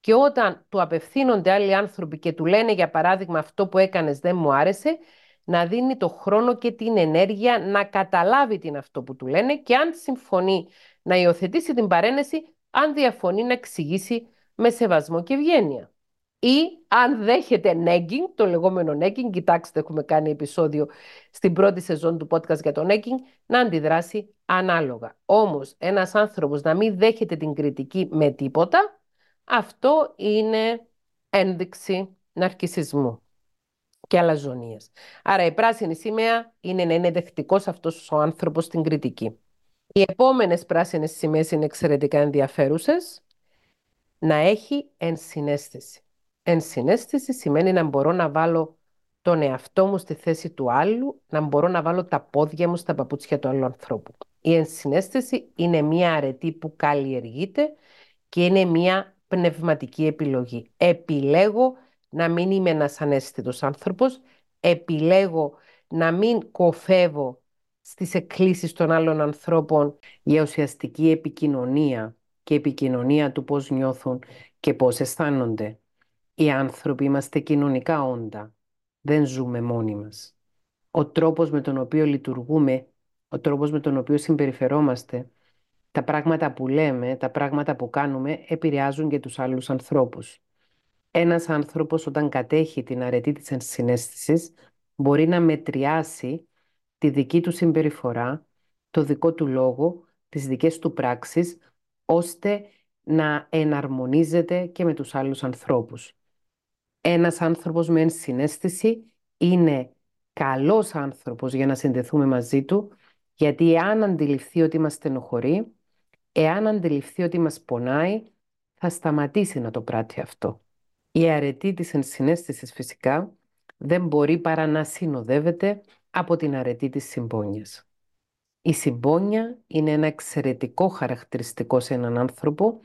και όταν του απευθύνονται άλλοι άνθρωποι και του λένε για παράδειγμα αυτό που έκανες δεν μου άρεσε, να δίνει το χρόνο και την ενέργεια να καταλάβει τι είναι αυτό που του λένε και αν συμφωνεί να υιοθετήσει την παρένεση, αν διαφωνεί να εξηγήσει με σεβασμό και ευγένεια. Ή αν δέχεται nagging, το λεγόμενο nagging, κοιτάξτε έχουμε κάνει επεισόδιο στην πρώτη σεζόν του podcast για το nagging, να αντιδράσει ανάλογα. Όμως ένας άνθρωπος να μην δέχεται την κριτική με τίποτα, αυτό είναι ένδειξη ναρκισισμού και αλαζονίας. Άρα η πράσινη σημαία είναι να είναι δεχτικός αυτός ο άνθρωπος στην κριτική. Οι επόμενες πράσινες σημαίες είναι εξαιρετικά ενδιαφέρουσες. Να έχει ενσυναίσθηση. Ενσυναίσθηση σημαίνει να μπορώ να βάλω τον εαυτό μου στη θέση του άλλου, να μπορώ να βάλω τα πόδια μου στα παπούτσια του άλλου ανθρώπου. Η ενσυναίσθηση είναι μία αρετή που καλλιεργείται και είναι μία πνευματική επιλογή. Επιλέγω να μην είμαι ένας ανέστητος άνθρωπος, επιλέγω να μην κοφεύω στις εκκλήσεις των άλλων ανθρώπων για ουσιαστική επικοινωνία και επικοινωνία του πώς νιώθουν και πώς αισθάνονται. Οι άνθρωποι είμαστε κοινωνικά όντα. Δεν ζούμε μόνοι μας. Ο τρόπος με τον οποίο λειτουργούμε, ο τρόπος με τον οποίο συμπεριφερόμαστε, τα πράγματα που λέμε, τα πράγματα που κάνουμε επηρεάζουν και τους άλλους ανθρώπους. Ένας άνθρωπος όταν κατέχει την αρετή της ενσυναίσθησης μπορεί να μετριάσει τη δική του συμπεριφορά, το δικό του λόγο, τις δικές του πράξεις, ώστε να εναρμονίζεται και με τους άλλους ανθρώπους. Ένας άνθρωπος με ενσυναίσθηση είναι καλός άνθρωπος για να συνδεθούμε μαζί του, γιατί εάν αντιληφθεί ότι μας στενοχωρεί, εάν αντιληφθεί ότι μας πονάει, θα σταματήσει να το πράττει αυτό. Η αρετή της ενσυναίσθησης φυσικά δεν μπορεί παρά να συνοδεύεται από την αρετή της συμπόνιας. Η συμπόνια είναι ένα εξαιρετικό χαρακτηριστικό σε έναν άνθρωπο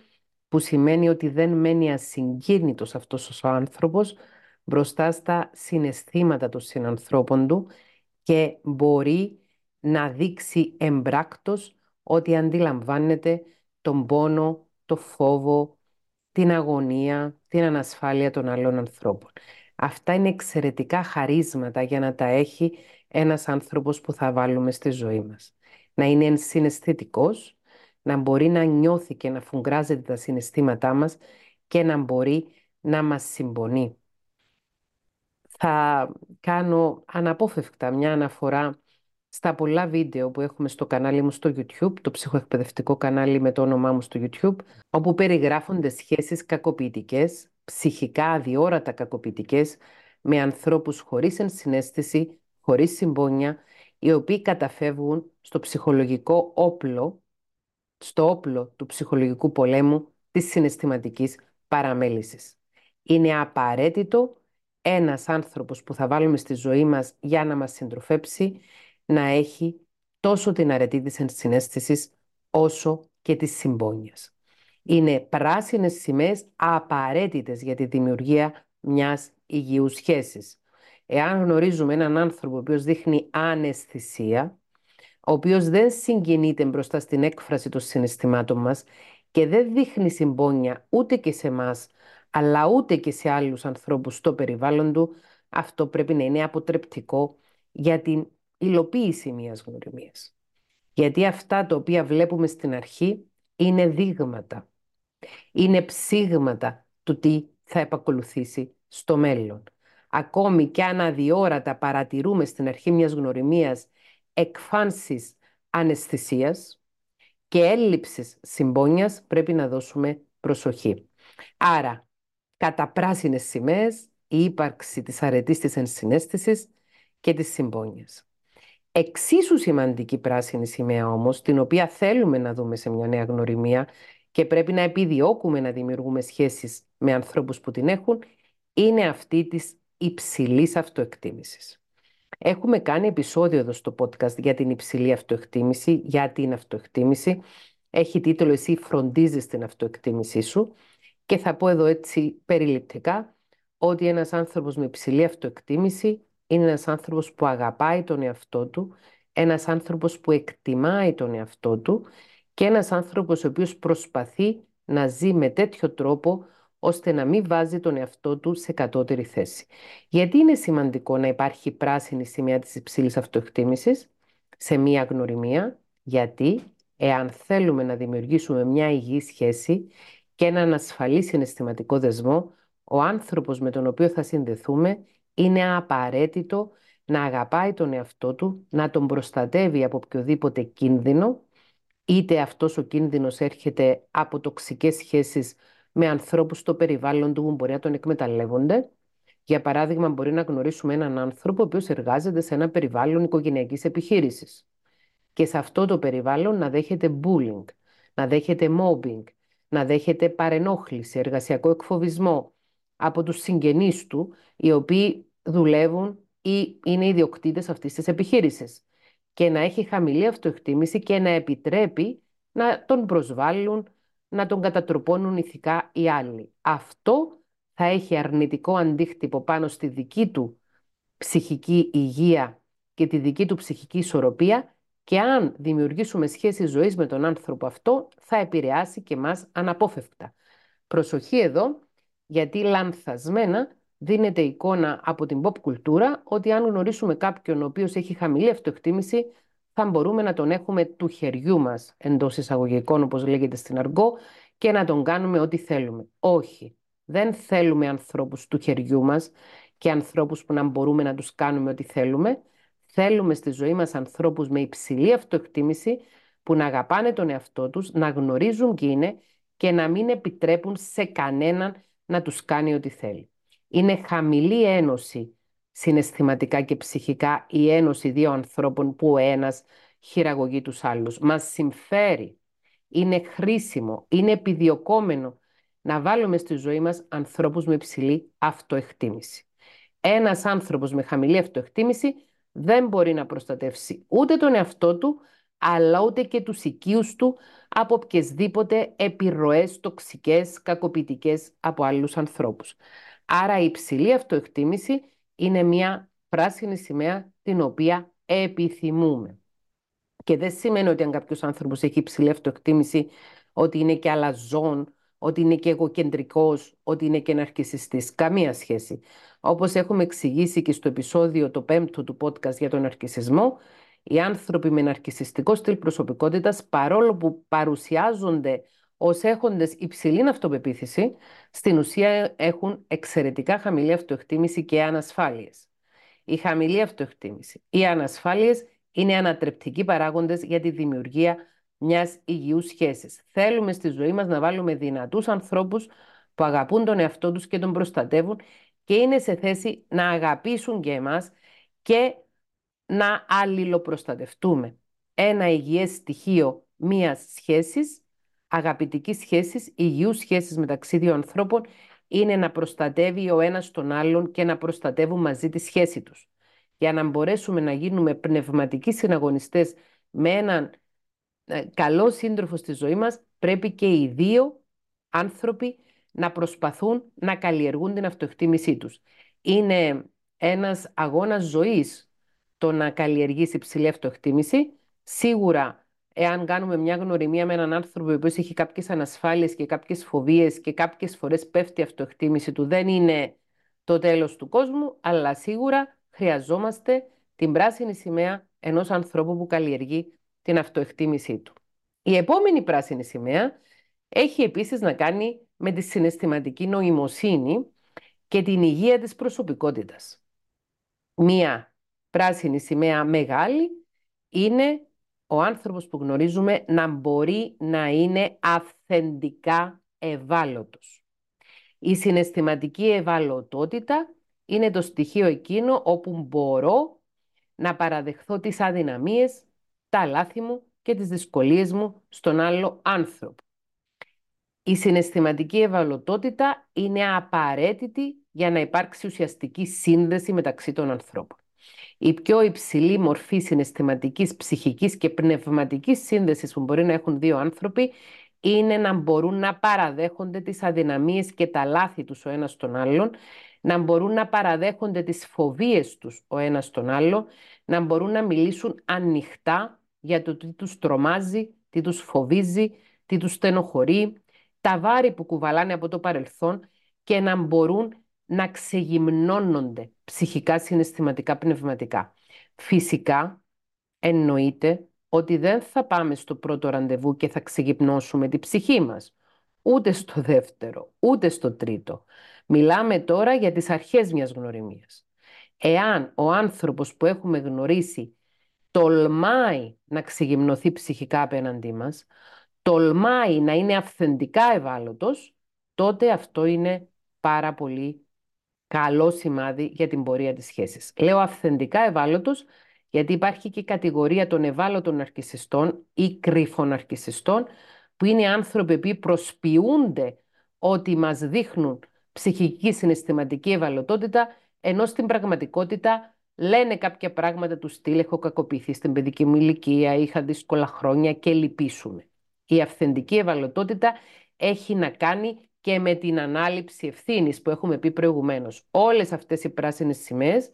που σημαίνει ότι δεν μένει ασυγκίνητος αυτός ο άνθρωπος μπροστά στα συναισθήματα των συνανθρώπων του και μπορεί να δείξει εμπράκτος ότι αντιλαμβάνεται τον πόνο, το φόβο, την αγωνία, την ανασφάλεια των άλλων ανθρώπων. Αυτά είναι εξαιρετικά χαρίσματα για να τα έχει ένας άνθρωπος που θα βάλουμε στη ζωή μας. Να είναι συναισθητικός, να μπορεί να νιώθει και να φουγκράζεται τα συναισθήματά μας και να μπορεί να μας συμπονεί. Θα κάνω αναπόφευκτα μια αναφορά στα πολλά βίντεο που έχουμε στο κανάλι μου στο YouTube, το ψυχοεκπαιδευτικό κανάλι με το όνομά μου στο YouTube, όπου περιγράφονται σχέσεις κακοποιητικές, ψυχικά αδιόρατα κακοποιητικές, με ανθρώπους χωρίς ενσυναίσθηση, χωρίς συμπόνια, οι οποίοι καταφεύγουν στο ψυχολογικό όπλο, στο όπλο του ψυχολογικού πολέμου της συναισθηματικής παραμέλησης. Είναι απαραίτητο ένας άνθρωπος που θα βάλουμε στη ζωή μας για να μας συντροφέψει να έχει τόσο την αρετή της ενσυναίσθησης όσο και της συμπόνιας. Είναι πράσινες σημαίες απαραίτητες για τη δημιουργία μιας υγιούς σχέσης. Εάν γνωρίζουμε έναν άνθρωπο ο οποίος δείχνει αναισθησία, ο οποίος δεν συγκινείται μπροστά στην έκφραση των συναισθημάτων μας και δεν δείχνει συμπόνια ούτε και σε εμάς, αλλά ούτε και σε άλλους ανθρώπους στο περιβάλλον του, αυτό πρέπει να είναι αποτρεπτικό για την υλοποίηση μιας γνωριμίας. Γιατί αυτά τα οποία βλέπουμε στην αρχή είναι δείγματα. Είναι ψήγματα του τι θα επακολουθήσει στο μέλλον. Ακόμη και αν αδιόρατα παρατηρούμε στην αρχή μιας γνωριμίας εκφάνσεις αναισθησίας και έλλειψης συμπόνιας, πρέπει να δώσουμε προσοχή. Άρα, κατά πράσινες σημαίες, η ύπαρξη της αρετής της ενσυναίσθησης και της συμπόνιας. Εξίσου σημαντική πράσινη σημαία όμως, την οποία θέλουμε να δούμε σε μια νέα γνωριμία και πρέπει να επιδιώκουμε να δημιουργούμε σχέσεις με ανθρώπους που την έχουν, είναι αυτή της υψηλής αυτοεκτίμησης. Έχουμε κάνει επεισόδιο εδώ στο podcast για την υψηλή αυτοεκτίμηση, για την αυτοεκτίμηση. Έχει τίτλο «Εσύ φροντίζεις την αυτοεκτίμησή σου» και θα πω εδώ έτσι περιληπτικά ότι ένας άνθρωπος με υψηλή αυτοεκτίμηση είναι ένας άνθρωπος που αγαπάει τον εαυτό του, ένας άνθρωπος που εκτιμάει τον εαυτό του και ένας άνθρωπος ο οποίος προσπαθεί να ζει με τέτοιο τρόπο ώστε να μην βάζει τον εαυτό του σε κατώτερη θέση. Γιατί είναι σημαντικό να υπάρχει πράσινη σημαία της υψηλής αυτοεκτίμησης; Σε μία γνωριμία, γιατί εάν θέλουμε να δημιουργήσουμε μια υγιή σχέση και έναν ασφαλή συναισθηματικό δεσμό, ο άνθρωπος με τον οποίο θα συνδεθούμε είναι απαραίτητο να αγαπάει τον εαυτό του, να τον προστατεύει από οποιοδήποτε κίνδυνο, είτε αυτός ο κίνδυνος έρχεται από τοξικές σχέσεις με ανθρώπους στο περιβάλλον του που μπορεί να τον εκμεταλλεύονται. Για παράδειγμα, μπορεί να γνωρίσουμε έναν άνθρωπο ο οποίος εργάζεται σε ένα περιβάλλον οικογενειακής επιχείρησης και σε αυτό το περιβάλλον να δέχεται bullying, να δέχεται mobbing, να δέχεται παρενόχληση, εργασιακό εκφοβισμό από τους συγγενείς του, οι οποίοι δουλεύουν ή είναι ιδιοκτήτες αυτής της επιχείρησης και να έχει χαμηλή αυτοεκτίμηση και να επιτρέπει να τον προσβάλλουν, να τον κατατροπώνουν ηθικά οι άλλοι. Αυτό θα έχει αρνητικό αντίκτυπο πάνω στη δική του ψυχική υγεία και τη δική του ψυχική ισορροπία και αν δημιουργήσουμε σχέση ζωής με τον άνθρωπο αυτό θα επηρεάσει και μας αναπόφευκτα. Προσοχή εδώ, γιατί λανθασμένα δίνεται εικόνα από την pop κουλτούρα ότι αν γνωρίσουμε κάποιον ο οποίος έχει χαμηλή αυτοεκτίμηση θα μπορούμε να τον έχουμε του χεριού μας εντός εισαγωγικών όπως λέγεται στην αργό και να τον κάνουμε ό,τι θέλουμε. Όχι, δεν θέλουμε ανθρώπους του χεριού μας και ανθρώπους που να μπορούμε να τους κάνουμε ό,τι θέλουμε. Θέλουμε στη ζωή μας ανθρώπους με υψηλή αυτοεκτίμηση που να αγαπάνε τον εαυτό τους, να γνωρίζουν τι είναι και να μην επιτρέπουν σε κανέναν να τους κάνει ό,τι θέλει. Είναι χαμηλή ένωση συναισθηματικά και ψυχικά η ένωση δύο ανθρώπων που ο ένας χειραγωγεί τους άλλους. Μας συμφέρει, είναι χρήσιμο, είναι επιδιωκόμενο να βάλουμε στη ζωή μας ανθρώπους με ψηλή αυτοεκτίμηση. Ένας άνθρωπος με χαμηλή αυτοεκτίμηση δεν μπορεί να προστατεύσει ούτε τον εαυτό του, αλλά ούτε και τους οικείους του από οποιασδήποτε επιρροές τοξικές, κακοποιητικές από άλλους ανθρώπους. Άρα η υψηλή αυτοεκτίμηση είναι μια πράσινη σημαία την οποία επιθυμούμε. Και δεν σημαίνει ότι αν κάποιος άνθρωπος έχει υψηλή αυτοεκτίμηση ότι είναι και αλαζόν, ότι είναι και εγωκεντρικός, ότι είναι και ναρκισιστής. Καμία σχέση. Όπως έχουμε εξηγήσει και στο επεισόδιο το πέμπτο του podcast για τον ναρκισισμό, οι άνθρωποι με ναρκισιστικό στυλ προσωπικότητας, παρόλο που παρουσιάζονται ως έχοντες υψηλή αυτοπεποίθηση, στην ουσία έχουν εξαιρετικά χαμηλή αυτοεκτίμηση και ανασφάλειες. Η χαμηλή αυτοεκτίμηση, οι ανασφάλειες είναι ανατρεπτικοί παράγοντες για τη δημιουργία μιας υγιούς σχέσης. Θέλουμε στη ζωή μας να βάλουμε δυνατούς ανθρώπους που αγαπούν τον εαυτό τους και τον προστατεύουν και είναι σε θέση να αγαπήσουν και εμάς και να αλληλοπροστατευτούμε. Ένα υγιές στοιχείο μιας σχέσης αγαπητικής σχέσης, υγιούς σχέσης μεταξύ δύο ανθρώπων είναι να προστατεύει ο ένας τον άλλον και να προστατεύουν μαζί τη σχέση τους. Για να μπορέσουμε να γίνουμε πνευματικοί συναγωνιστές με έναν ε, καλό σύντροφο στη ζωή μας, πρέπει και οι δύο άνθρωποι να προσπαθούν να καλλιεργούν την αυτοεκτίμησή τους. Είναι ένας αγώνας ζωής το να καλλιεργήσει υψηλή αυτοεκτίμηση. Σίγουρα εάν κάνουμε μια γνωριμία με έναν άνθρωπο ο οποίος έχει κάποιες ανασφάλειες και κάποιες φοβίες και κάποιες φορές πέφτει η αυτοεκτίμηση του, δεν είναι το τέλος του κόσμου, αλλά σίγουρα χρειαζόμαστε την πράσινη σημαία ενός ανθρώπου που καλλιεργεί την αυτοεκτίμησή του. Η επόμενη πράσινη σημαία έχει επίσης να κάνει με τη συναισθηματική νοημοσύνη και την υγεία της προσωπικότητας. Μία πράσινη σημαία μεγάλη είναι ο άνθρωπος που γνωρίζουμε να μπορεί να είναι αυθεντικά ευάλωτος. Η συναισθηματική ευαλωτότητα είναι το στοιχείο εκείνο όπου μπορώ να παραδεχθώ τις αδυναμίες, τα λάθη μου και τις δυσκολίες μου στον άλλο άνθρωπο. Η συναισθηματική ευαλωτότητα είναι απαραίτητη για να υπάρξει ουσιαστική σύνδεση μεταξύ των ανθρώπων. Η πιο υψηλή μορφή συναισθηματικής, ψυχικής και πνευματικής σύνδεσης που μπορεί να έχουν δύο άνθρωποι είναι να μπορούν να παραδέχονται τις αδυναμίες και τα λάθη τους ο ένας τον άλλον, να μπορούν να παραδέχονται τις φοβίες τους ο ένας τον άλλο, να μπορούν να μιλήσουν ανοιχτά για το τι τους τρομάζει, τι τους φοβίζει, τι τους στενοχωρεί, τα βάρη που κουβαλάνε από το παρελθόν και να μπορούν να ξεγυμνώνονται ψυχικά, συναισθηματικά, πνευματικά. Φυσικά, εννοείται ότι δεν θα πάμε στο πρώτο ραντεβού και θα ξεγυπνώσουμε τη ψυχή μας. Ούτε στο δεύτερο, ούτε στο τρίτο. Μιλάμε τώρα για τις αρχές μιας γνωριμίας. Εάν ο άνθρωπος που έχουμε γνωρίσει τολμάει να ξεγυμνωθεί ψυχικά απέναντί μας, τολμάει να είναι αυθεντικά ευάλωτος, τότε αυτό είναι πάρα πολύ καλό σημάδι για την πορεία της σχέσης. Λέω αυθεντικά ευάλωτος, γιατί υπάρχει και η κατηγορία των ευάλωτων αρκισιστών ή κρύφων αρκισιστών, που είναι άνθρωποι που προσποιούνται ότι μας δείχνουν ψυχική συναισθηματική ευαλωτότητα, ενώ στην πραγματικότητα λένε κάποια πράγματα τους στυλ «έχω κακοποιηθεί στην παιδική μου ηλικία, είχα δύσκολα χρόνια» και λυπήσουμε. Η αυθεντική ευαλωτότητα έχει να κάνει και με την ανάληψη ευθύνης που έχουμε πει προηγουμένως. Όλες αυτές οι πράσινες σημαίες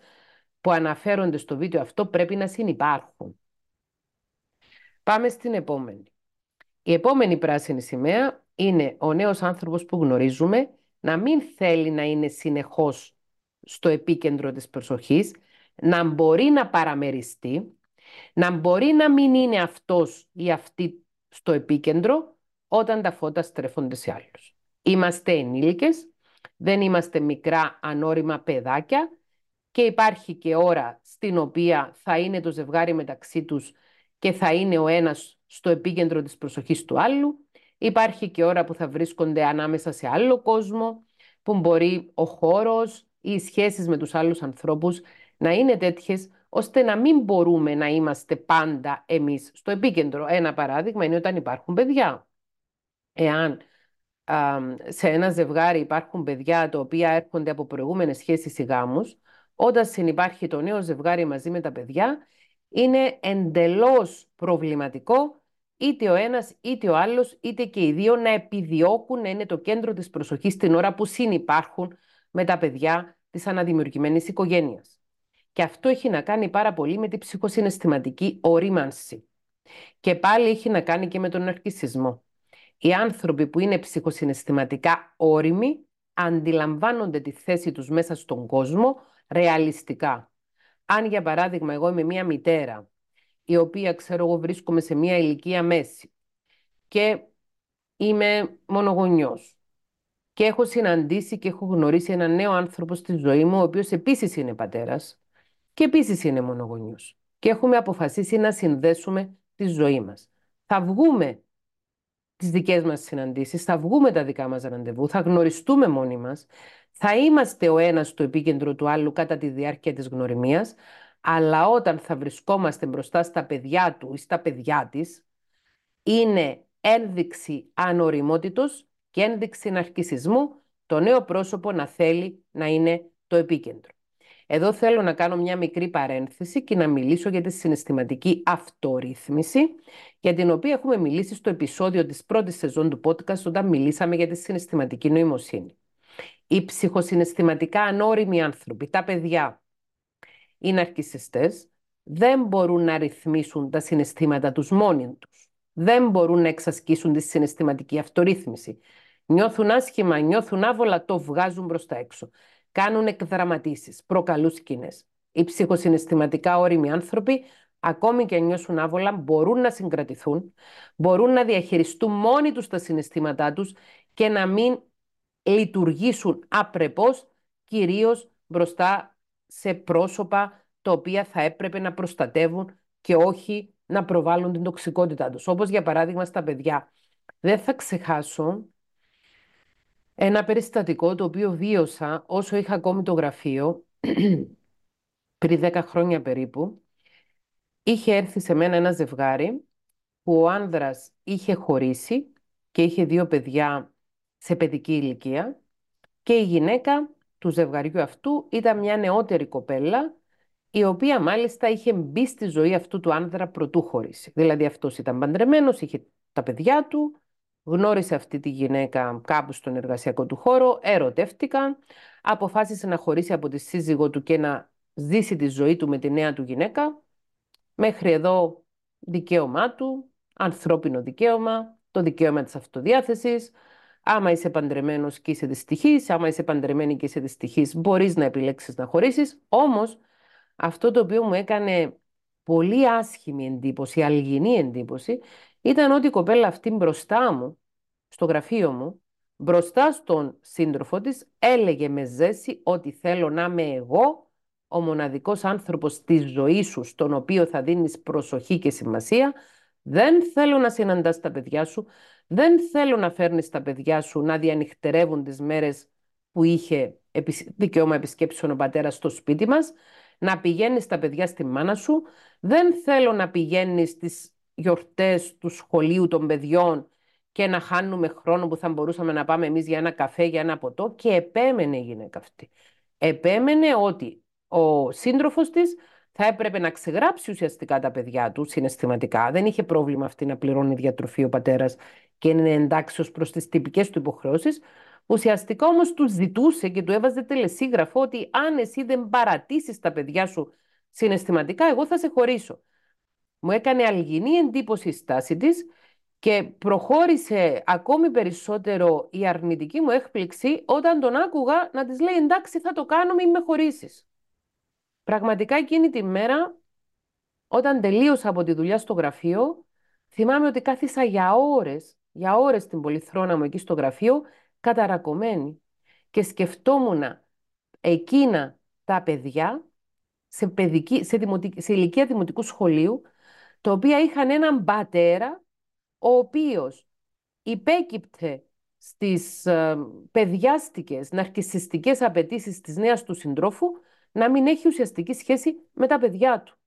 που αναφέρονται στο βίντεο αυτό πρέπει να συνεπάρχουν. Πάμε στην επόμενη. Η επόμενη πράσινη σημαία είναι ο νέος άνθρωπος που γνωρίζουμε να μην θέλει να είναι συνεχώς στο επίκεντρο της προσοχής, να μπορεί να παραμεριστεί, να μπορεί να μην είναι αυτός ή αυτή στο επίκεντρο όταν τα φώτα στρέφονται σε άλλους. Είμαστε ενήλικες, δεν είμαστε μικρά ανώριμα παιδάκια και υπάρχει και ώρα στην οποία θα είναι το ζευγάρι μεταξύ τους και θα είναι ο ένας στο επίκεντρο της προσοχής του άλλου. Υπάρχει και ώρα που θα βρίσκονται ανάμεσα σε άλλο κόσμο, που μπορεί ο χώρος ή οι σχέσεις με τους άλλους ανθρώπους να είναι τέτοιες ώστε να μην μπορούμε να είμαστε πάντα εμείς στο επίκεντρο. Ένα παράδειγμα είναι όταν υπάρχουν παιδιά. Εάν σε ένα ζευγάρι υπάρχουν παιδιά τα οποία έρχονται από προηγούμενες σχέσεις ή γάμους, όταν συνυπάρχει το νέο ζευγάρι μαζί με τα παιδιά, είναι εντελώς προβληματικό είτε ο ένας είτε ο άλλος είτε και οι δύο να επιδιώκουν να είναι το κέντρο της προσοχής την ώρα που συνυπάρχουν με τα παιδιά της αναδημιουργημένης οικογένειας. Και αυτό έχει να κάνει πάρα πολύ με τη ψυχοσυναισθηματική ορίμανση. Και πάλι έχει να κάνει και με τον αρκισισμό. Οι άνθρωποι που είναι ψυχοσυναισθηματικά όριμοι αντιλαμβάνονται τη θέση τους μέσα στον κόσμο ρεαλιστικά. Αν για παράδειγμα εγώ είμαι μία μητέρα η οποία ξέρω εγώ βρίσκομαι σε μία ηλικία μέση και είμαι μονογονιός και έχω συναντήσει και έχω γνωρίσει έναν νέο άνθρωπο στη ζωή μου ο οποίος επίσης είναι πατέρας και επίσης είναι μονογονιός και έχουμε αποφασίσει να συνδέσουμε τη ζωή μας. Θα βγούμε τις δικές μας συναντήσεις, θα βγούμε τα δικά μας ραντεβού, θα γνωριστούμε μόνοι μας, θα είμαστε ο ένας στο επίκεντρο του άλλου κατά τη διάρκεια της γνωριμίας, αλλά όταν θα βρισκόμαστε μπροστά στα παιδιά του ή στα παιδιά της, είναι ένδειξη ανοριμότητος και ένδειξη ναρκισισμού το νέο πρόσωπο να θέλει να είναι το επίκεντρο. Εδώ θέλω να κάνω μια μικρή παρένθεση και να μιλήσω για τη συναισθηματική αυτορύθμιση, για την οποία έχουμε μιλήσει στο επεισόδιο της πρώτης σεζόν του podcast όταν μιλήσαμε για τη συναισθηματική νοημοσύνη. Οι ψυχοσυναισθηματικά ανώριμοι άνθρωποι, τα παιδιά, οι ναρκισιστές, δεν μπορούν να ρυθμίσουν τα συναισθήματα τους μόνοι τους. Δεν μπορούν να εξασκήσουν τη συναισθηματική αυτορύθμιση. Νιώθουν άσχημα, νιώθουν άβολα, το βγάζουν μπροστά έξω κάνουν εκδραματίσεις, προκαλούν σκηνές. Οι ψυχοσυναισθηματικά όριμοι άνθρωποι, ακόμη και αν νιώσουν άβολα, μπορούν να συγκρατηθούν, μπορούν να διαχειριστούν μόνοι τους τα συναισθήματά τους και να μην λειτουργήσουν απρεπώς, κυρίως μπροστά σε πρόσωπα τα οποία θα έπρεπε να προστατεύουν και όχι να προβάλλουν την τοξικότητά τους. Όπως για παράδειγμα στα παιδιά. Δεν θα ξεχάσω ένα περιστατικό το οποίο βίωσα όσο είχα ακόμη το γραφείο, πριν 10 χρόνια περίπου, είχε έρθει σε μένα ένα ζευγάρι που ο άνδρας είχε χωρίσει και είχε δύο παιδιά σε παιδική ηλικία και η γυναίκα του ζευγαριού αυτού ήταν μια νεότερη κοπέλα η οποία μάλιστα είχε μπει στη ζωή αυτού του άνδρα προτού χωρίσει. Δηλαδή αυτός ήταν παντρεμένος, είχε τα παιδιά του, γνώρισε αυτή τη γυναίκα κάπου στον εργασιακό του χώρο, ερωτεύτηκαν, αποφάσισε να χωρίσει από τη σύζυγό του και να ζήσει τη ζωή του με τη νέα του γυναίκα. Μέχρι εδώ δικαίωμά του, ανθρώπινο δικαίωμα, το δικαίωμα της αυτοδιάθεσης. Άμα είσαι παντρεμένος και είσαι δυστυχής, άμα είσαι παντρεμένη και είσαι δυστυχής, μπορείς να επιλέξεις να χωρίσεις. Όμως, αυτό το οποίο μου έκανε πολύ άσχημη εντύπωση, αλγινή εντύπωση, ήταν ότι η κοπέλα αυτή μπροστά μου, στο γραφείο μου, μπροστά στον σύντροφο της, έλεγε με ζέση ότι θέλω να είμαι εγώ ο μοναδικός άνθρωπος της ζωής σου, στον οποίο θα δίνεις προσοχή και σημασία, δεν θέλω να συναντάς τα παιδιά σου, δεν θέλω να φέρνεις τα παιδιά σου να διανυχτερεύουν τις μέρες που είχε δικαίωμα επισκέψεων ο πατέρας στο σπίτι μας, να πηγαίνεις τα παιδιά στη μάνα σου, δεν θέλω να πηγαίνεις στις γιορτές του σχολείου των παιδιών και να χάνουμε χρόνο που θα μπορούσαμε να πάμε εμείς για ένα καφέ, για ένα ποτό και επέμενε η γυναίκα αυτή. Επέμενε ότι ο σύντροφος της θα έπρεπε να ξεγράψει ουσιαστικά τα παιδιά του συναισθηματικά. Δεν είχε πρόβλημα αυτή να πληρώνει διατροφή ο πατέρας και είναι εντάξει ως προς τις τυπικές του υποχρεώσεις. Ουσιαστικά όμως του ζητούσε και του έβαζε τελεσίγραφο ότι αν εσύ δεν παρατήσεις τα παιδιά σου συναισθηματικά, εγώ θα σε χωρίσω. Μου έκανε αλγινή εντύπωση η στάση της και προχώρησε ακόμη περισσότερο η αρνητική μου έκπληξη όταν τον άκουγα να της λέει εντάξει θα το κάνω μην με χωρίσεις. Πραγματικά εκείνη τη μέρα όταν τελείωσα από τη δουλειά στο γραφείο θυμάμαι ότι κάθισα για ώρες, για ώρες την πολυθρόνα μου εκεί στο γραφείο καταρακωμένη και σκεφτόμουν εκείνα τα παιδιά σε, παιδική, σε, σε ηλικία δημοτικού σχολείου τα οποία είχαν έναν πατέρα ο οποίος υπέκυπτε στις ε, παιδιάστικες, ναρκισιστικές απαιτήσεις της νέας του συντρόφου να μην έχει ουσιαστική σχέση με τα παιδιά του.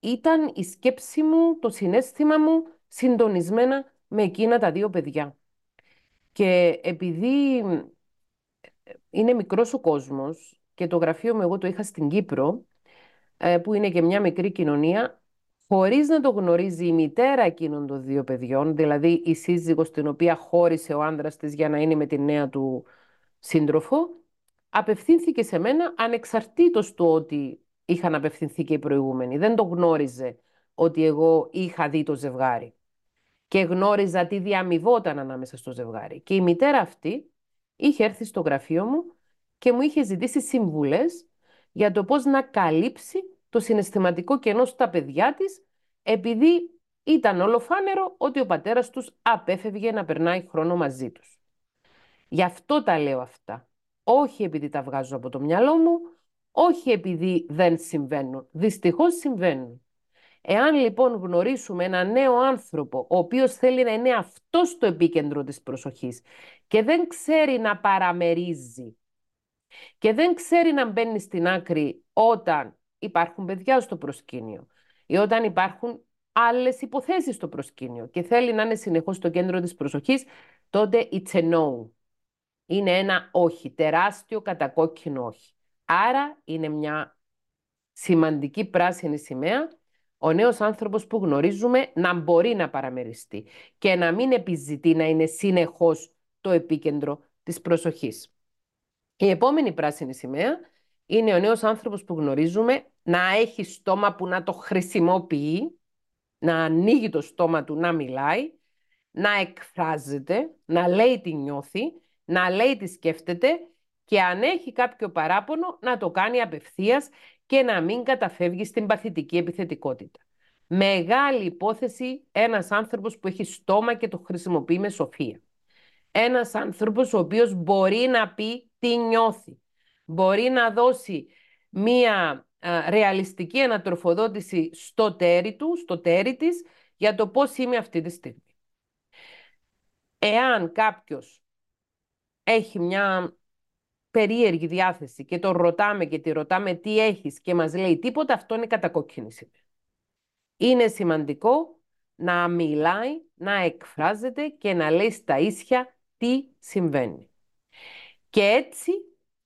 Ήταν η σκέψη μου, το συνέστημα μου συντονισμένα με εκείνα τα δύο παιδιά. Και επειδή είναι μικρός ο κόσμος και το γραφείο μου εγώ το είχα στην Κύπρο, ε, που είναι και μια μικρή κοινωνία, χωρίς να το γνωρίζει η μητέρα εκείνων των δύο παιδιών, δηλαδή η σύζυγος την οποία χώρισε ο άνδρας της για να είναι με τη νέα του σύντροφο, απευθύνθηκε σε μένα ανεξαρτήτως του ότι είχαν απευθυνθεί και οι προηγούμενοι. Δεν το γνώριζε ότι εγώ είχα δει το ζευγάρι και γνώριζα τι διαμοιβόταν ανάμεσα στο ζευγάρι. Και η μητέρα αυτή είχε έρθει στο γραφείο μου και μου είχε ζητήσει συμβουλές για το πώς να καλύψει το συναισθηματικό κενό στα παιδιά της, επειδή ήταν ολοφάνερο ότι ο πατέρας τους απέφευγε να περνάει χρόνο μαζί τους. Γι' αυτό τα λέω αυτά. Όχι επειδή τα βγάζω από το μυαλό μου, όχι επειδή δεν συμβαίνουν. Δυστυχώς συμβαίνουν. Εάν λοιπόν γνωρίσουμε ένα νέο άνθρωπο, ο οποίος θέλει να είναι αυτός στο επίκεντρο της προσοχής και δεν ξέρει να παραμερίζει και δεν ξέρει να μπαίνει στην άκρη όταν υπάρχουν παιδιά στο προσκήνιο ή όταν υπάρχουν άλλες υποθέσεις στο προσκήνιο και θέλει να είναι συνεχώς στο κέντρο της προσοχής, τότε it's a no. Είναι ένα όχι, τεράστιο κατακόκκινο όχι. Άρα είναι μια σημαντική πράσινη σημαία ο νέος άνθρωπος που γνωρίζουμε να μπορεί να παραμεριστεί και να μην επιζητεί να είναι συνεχώς το επίκεντρο της προσοχής. Η επόμενη πράσινη σημαία είναι ο νέος άνθρωπος που γνωρίζουμε να έχει στόμα που να το χρησιμοποιεί, να ανοίγει το στόμα του να μιλάει, να εκφράζεται, να λέει τι νιώθει, να λέει τι σκέφτεται και αν έχει κάποιο παράπονο να το κάνει απευθείας και να μην καταφεύγει στην παθητική επιθετικότητα. Μεγάλη υπόθεση ένας άνθρωπος που έχει στόμα και το χρησιμοποιεί με σοφία. Ένας άνθρωπος ο οποίος μπορεί να πει τι νιώθει. Μπορεί να δώσει μία ρεαλιστική ανατροφοδότηση στο τέρι του, στο τέρι της, για το πώς είμαι αυτή τη στιγμή. Εάν κάποιος έχει μια περίεργη διάθεση και τον ρωτάμε και τη ρωτάμε τι έχεις και μας λέει τίποτα, αυτό είναι κατακόκκινη σημαία. Είναι σημαντικό να μιλάει, να εκφράζεται και να λέει στα ίσια τι συμβαίνει. Και έτσι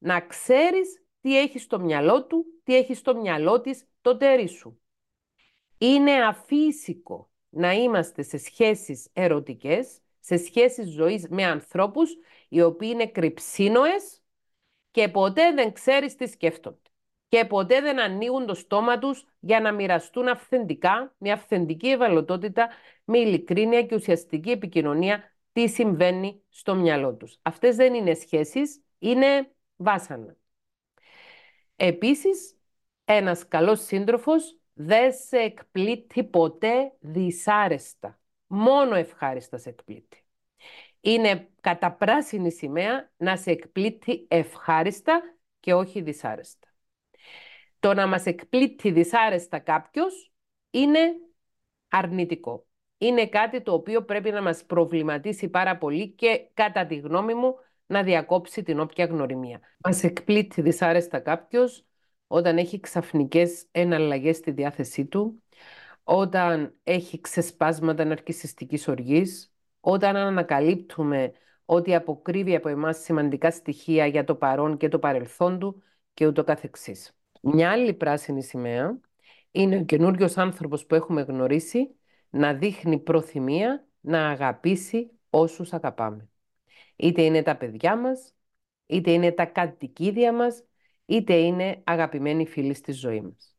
να ξέρεις τι έχεις στο μυαλό του, τι έχεις στο μυαλό της το τέρι σου. Είναι αφύσικο να είμαστε σε σχέσεις ερωτικές, σε σχέσεις ζωής με ανθρώπους οι οποίοι είναι κρυψίνοες και ποτέ δεν ξέρεις τι σκέφτονται. Και ποτέ δεν ανοίγουν το στόμα τους για να μοιραστούν αυθεντικά, με αυθεντική ευαλωτότητα, με ειλικρίνεια και ουσιαστική επικοινωνία τι συμβαίνει στο μυαλό τους. Αυτές δεν είναι σχέσεις, είναι βάσανα. Επίσης, ένας καλός σύντροφος δεν σε εκπλήττει ποτέ δυσάρεστα. Μόνο ευχάριστα σε εκπλήττει. Είναι κατά πράσινη σημαία να σε εκπλήττει ευχάριστα και όχι δυσάρεστα. Το να μας εκπλήττει δυσάρεστα κάποιος είναι αρνητικό. Είναι κάτι το οποίο πρέπει να μας προβληματίσει πάρα πολύ και κατά τη γνώμη μου να διακόψει την όποια γνωριμία. Μας εκπλήττει δυσάρεστα κάποιος όταν έχει ξαφνικές εναλλαγές στη διάθεσή του, όταν έχει ξεσπάσματα ναρκισιστικής οργής, όταν ανακαλύπτουμε ότι αποκρύβει από εμάς σημαντικά στοιχεία για το παρόν και το παρελθόν του και ούτω καθεξής. Μια άλλη πράσινη σημαία είναι ο καινούριος άνθρωπος που έχουμε γνωρίσει να δείχνει προθυμία να αγαπήσει όσους αγαπάμε. Είτε είναι τα παιδιά μας, είτε είναι τα κατοικίδια μας, είτε είναι αγαπημένοι φίλοι στη ζωή μας.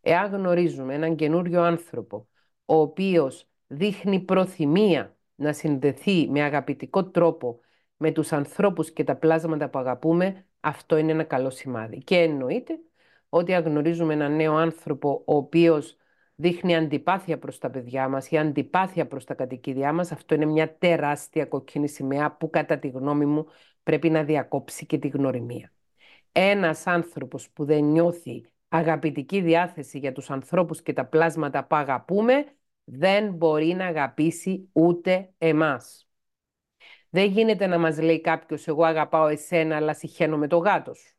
Εάν γνωρίζουμε έναν καινούριο άνθρωπο, ο οποίος δείχνει προθυμία να συνδεθεί με αγαπητικό τρόπο με τους ανθρώπους και τα πλάσματα που αγαπούμε, αυτό είναι ένα καλό σημάδι. Και εννοείται ότι αν γνωρίζουμε έναν νέο άνθρωπο ο οποίος δείχνει αντιπάθεια προς τα παιδιά μας ή αντιπάθεια προς τα κατοικίδια μας, αυτό είναι μια τεράστια κοκκίνη σημαία που κατά τη γνώμη μου πρέπει να διακόψει και τη γνωριμία. Ένας άνθρωπος που δεν νιώθει αγαπητική διάθεση για τους ανθρώπους και τα πλάσματα που αγαπούμε, δεν μπορεί να αγαπήσει ούτε εμάς. Δεν γίνεται να μας λέει κάποιος «εγώ αγαπάω εσένα αλλά συχαίνω με το γάτο σου»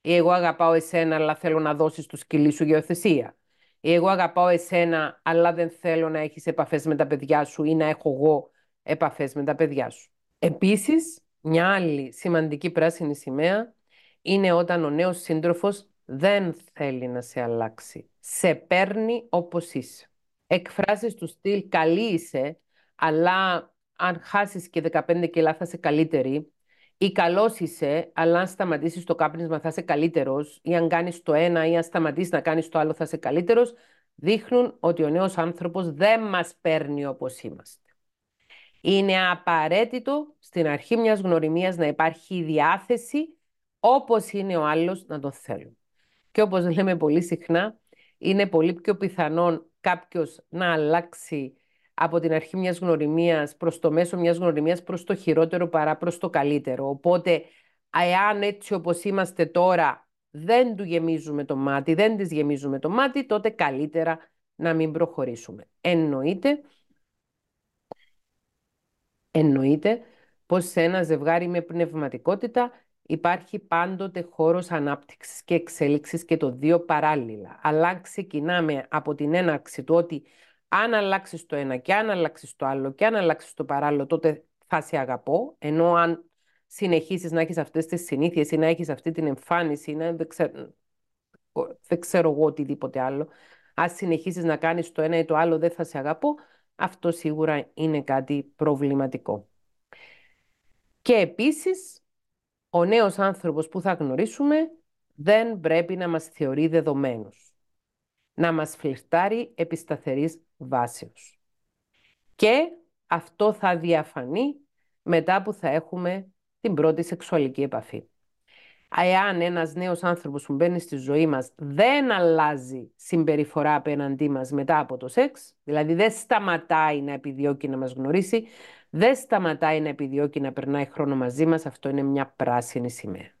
ή «εγώ αγαπάω εσένα αλλά θέλω να δώσεις του σκυλί σου γεωθεσία» ή «εγώ αγαπάω εσένα αλλά δεν θέλω να έχεις επαφές με τα παιδιά σου» ή «να έχω εγώ επαφές με τα παιδιά σου». Επίσης, μια άλλη σημαντική πράσινη σημαία είναι όταν ο νέος σύντροφος δεν θέλει να σε αλλάξει. Σε παίρνει όπως είσαι. Εκφράσεις του στυλ «καλή είσαι», αλλά αν χάσεις και 15 κιλά θα είσαι καλύτερη ή καλός είσαι, αλλά αν σταματήσεις το κάπνισμα θα είσαι καλύτερος ή αν κάνεις το ένα ή αν σταματήσεις να κάνεις το άλλο θα είσαι καλύτερος, δείχνουν ότι ο νέος άνθρωπος δεν μας παίρνει όπως είμαστε. Είναι απαραίτητο στην αρχή μιας γνωριμίας να υπάρχει διάθεση όπως είναι ο άλλος να το θέλουν. Και όπως λέμε πολύ συχνά, είναι πολύ πιο πιθανόν κάποιος να αλλάξει από την αρχή μιας γνωριμίας προς το μέσο μιας γνωριμίας προς το χειρότερο παρά προς το καλύτερο. Οπότε, εάν έτσι όπως είμαστε τώρα δεν του γεμίζουμε το μάτι, δεν της γεμίζουμε το μάτι, τότε καλύτερα να μην προχωρήσουμε. Εννοείται, εννοείται πως σε ένα ζευγάρι με πνευματικότητα υπάρχει πάντοτε χώρος ανάπτυξης και εξέλιξης και το δύο παράλληλα. Αλλά ξεκινάμε από την έναρξη του ότι αν αλλάξεις το ένα και αν αλλάξεις το άλλο και αν αλλάξεις το παράλληλο, τότε θα σε αγαπώ. Ενώ αν συνεχίσεις να έχεις αυτές τις συνήθειες ή να έχεις αυτή την εμφάνιση, να, δεν, ξέρω, δεν ξέρω εγώ οτιδήποτε άλλο, αν συνεχίσεις να κάνεις το ένα ή το άλλο δεν θα σε αγαπώ, αυτό σίγουρα είναι κάτι προβληματικό. Και επίσης ο νέος άνθρωπος που θα γνωρίσουμε δεν πρέπει να μας θεωρεί δεδομένους. Να μας φλιρτάρει επί σταθερής βάσεως. Και αυτό θα διαφανεί μετά που θα έχουμε την πρώτη σεξουαλική επαφή. Εάν ένας νέος άνθρωπος που μπαίνει στη ζωή μας δεν αλλάζει συμπεριφορά απέναντί μας μετά από το σεξ, δηλαδή δεν σταματάει να επιδιώκει να μας γνωρίσει, δεν σταματάει να επιδιώκει να περνάει χρόνο μαζί μας, αυτό είναι μια πράσινη σημαία.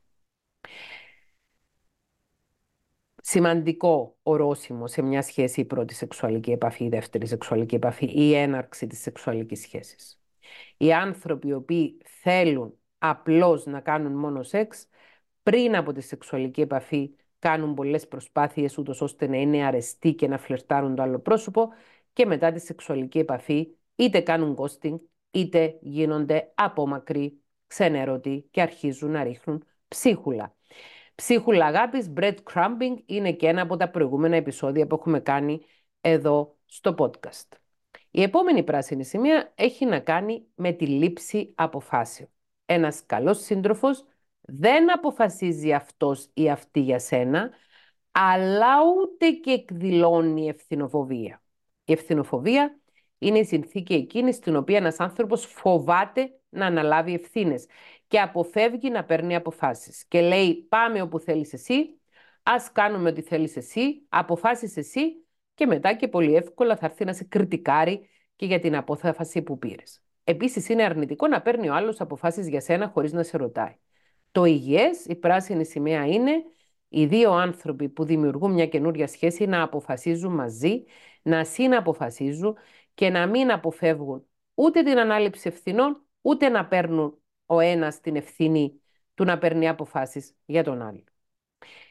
Σημαντικό ορόσημο σε μια σχέση η πρώτη σεξουαλική επαφή, η δεύτερη σεξουαλική επαφή ή η έναρξη της σεξουαλικής σχέσης. Οι άνθρωποι οι οποίοι θέλουν απλώς να κάνουν μόνο σεξ, πριν από τη σεξουαλική επαφή κάνουν πολλές προσπάθειες ούτως ώστε να είναι αρεστοί και να φλερτάρουν το άλλο πρόσωπο και μετά τη σεξουαλική επαφή είτε κάνουν ghosting είτε γίνονται απόμακροι, ξενερωτοί και αρχίζουν να ρίχνουν ψίχουλα. Ψίχουλα αγάπης, breadcrumbing, είναι και ένα από τα προηγούμενα επεισόδια που έχουμε κάνει εδώ στο podcast. Η επόμενη πράσινη σημεία έχει να κάνει με τη λήψη αποφάσεων. Ένας καλός σύντροφος δεν αποφασίζει αυτός ή αυτή για σένα, αλλά ούτε και εκδηλώνει ευθυνοφοβία. Η ευθυνοφοβία είναι η συνθήκη εκείνης στην οποία ένας άνθρωπος φοβάται να αναλάβει ευθύνες και αποφεύγει να παίρνει αποφάσεις. Και λέει πάμε όπου θέλεις εσύ, ας κάνουμε ό,τι θέλεις εσύ, αποφάσεις εσύ και μετά και πολύ εύκολα θα έρθει να σε κριτικάρει και για την απόφαση που πήρες. Επίσης είναι αρνητικό να παίρνει ο άλλος αποφάσεις για σένα χωρίς να σε ρωτάει. Το υγιές, η πράσινη σημαία είναι οι δύο άνθρωποι που δημιουργούν μια καινούρια σχέση να αποφασίζουν μαζί, να συναποφασίζουν και να μην αποφεύγουν ούτε την ανάληψη ευθυνών, ούτε να παίρνουν ο ένας την ευθύνη του να παίρνει αποφάσεις για τον άλλο.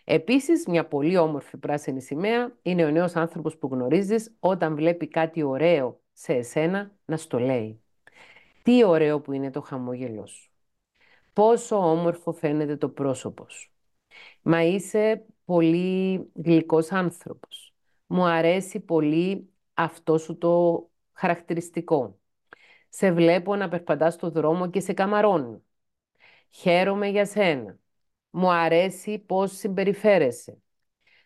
Επίσης, μια πολύ όμορφη πράσινη σημαία είναι ο νέος άνθρωπος που γνωρίζεις όταν βλέπει κάτι ωραίο σε εσένα να στο λέει. Τι ωραίο που είναι το χαμόγελό σου. Πόσο όμορφο φαίνεται το πρόσωπο σου. Μα είσαι πολύ γλυκός άνθρωπος. Μου αρέσει πολύ αυτό σου το χαρακτηριστικό. Σε βλέπω να περπατάς στο δρόμο και σε καμαρώνει. Χαίρομαι για σένα. Μου αρέσει πώς συμπεριφέρεσαι.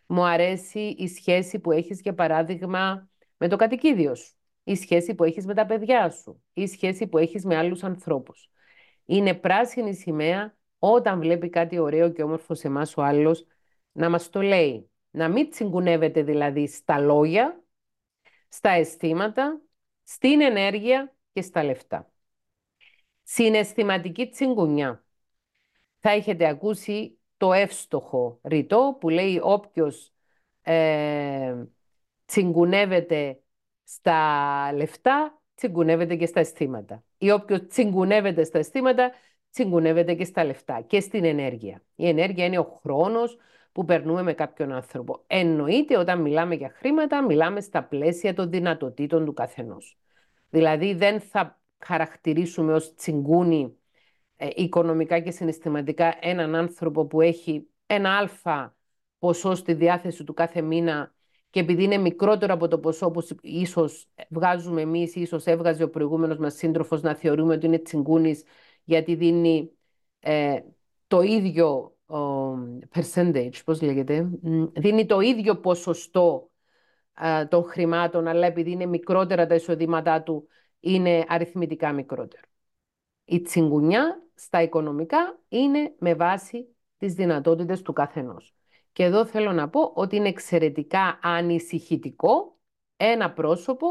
Μου αρέσει η σχέση που έχεις, για παράδειγμα, με το κατοικίδιο σου. Η σχέση που έχεις με τα παιδιά σου. Η σχέση που έχεις με άλλους ανθρώπους. Είναι πράσινη σημαία όταν βλέπει κάτι ωραίο και όμορφο σε εμάς ο άλλος να μας το λέει. Να μην τσιγκουνεύεται δηλαδή στα λόγια, στα αισθήματα, στην ενέργεια και στα λεφτά. Συναισθηματική τσιγκουνιά. Θα έχετε ακούσει το εύστοχο ρητό που λέει όποιος ε, τσιγκουνεύεται στα λεφτά, τσιγκουνεύεται και στα αισθήματα. Ή όποιος τσιγκουνεύεται στα αισθήματα, τσιγκουνεύεται και στα λεφτά και στην ενέργεια. Η ενέργεια είναι ο χρόνος που περνούμε με κάποιον άνθρωπο. Εννοείται όταν μιλάμε για χρήματα, μιλάμε στα πλαίσια των δυνατοτήτων του καθενός. Δηλαδή δεν θα χαρακτηρίσουμε ως τσιγκούνι ε, οικονομικά και συναισθηματικά έναν άνθρωπο που έχει ένα αλφα ποσό στη διάθεση του κάθε μήνα και επειδή είναι μικρότερο από το ποσό που ίσως βγάζουμε εμείς ή ίσως έβγαζε ο προηγούμενος μας σύντροφος να θεωρούμε ότι είναι τσιγκούνις γιατί δίνει ε, το ίδιο percentage, πώς λέγεται, δίνει το ίδιο ποσοστό ε, των χρημάτων, αλλά επειδή είναι μικρότερα τα εισοδήματά του, είναι αριθμητικά μικρότερο. Η τσιγκουνιά στα οικονομικά είναι με βάση τις δυνατότητες του καθενός. Και εδώ θέλω να πω ότι είναι εξαιρετικά ανησυχητικό ένα πρόσωπο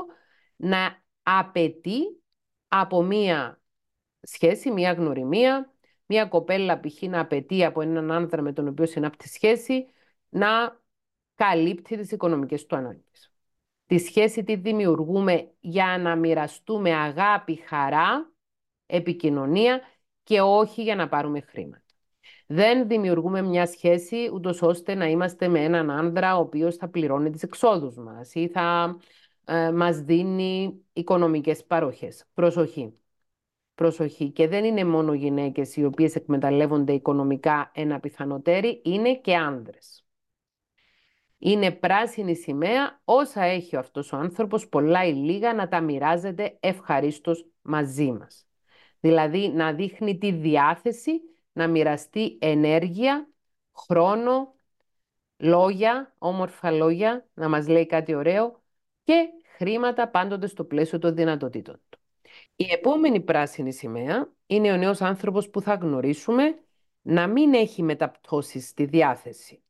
να απαιτεί από μία σχέση, μία γνωριμία, μία κοπέλα π.χ. να απαιτεί από έναν άνδρα με τον οποίο συνάπτει σχέση να καλύπτει τις οικονομικές του ανάγκες. Τη σχέση τη δημιουργούμε για να μοιραστούμε αγάπη, χαρά, επικοινωνία και όχι για να πάρουμε χρήματα. Δεν δημιουργούμε μια σχέση ούτως ώστε να είμαστε με έναν άνδρα ο οποίος θα πληρώνει τις εξόδους μας ή θα ε, μας δίνει οικονομικές παροχές. Προσοχή. Προσοχή. Και δεν είναι μόνο γυναίκες οι οποίες εκμεταλλεύονται οικονομικά ένα πιθανοτέρι, είναι και άνδρες. Είναι πράσινη σημαία όσα έχει αυτός ο άνθρωπος, πολλά ή λίγα, να τα μοιράζεται ευχαρίστως μαζί μας. Δηλαδή να δείχνει τη διάθεση να μοιραστεί ενέργεια, χρόνο, λόγια, όμορφα λόγια, να μας λέει κάτι ωραίο και χρήματα πάντοτε στο πλαίσιο των δυνατοτήτων του. Η επόμενη πράσινη σημαία είναι ο νέος άνθρωπος που θα γνωρίσουμε να μην έχει μεταπτώσεις στη διάθεση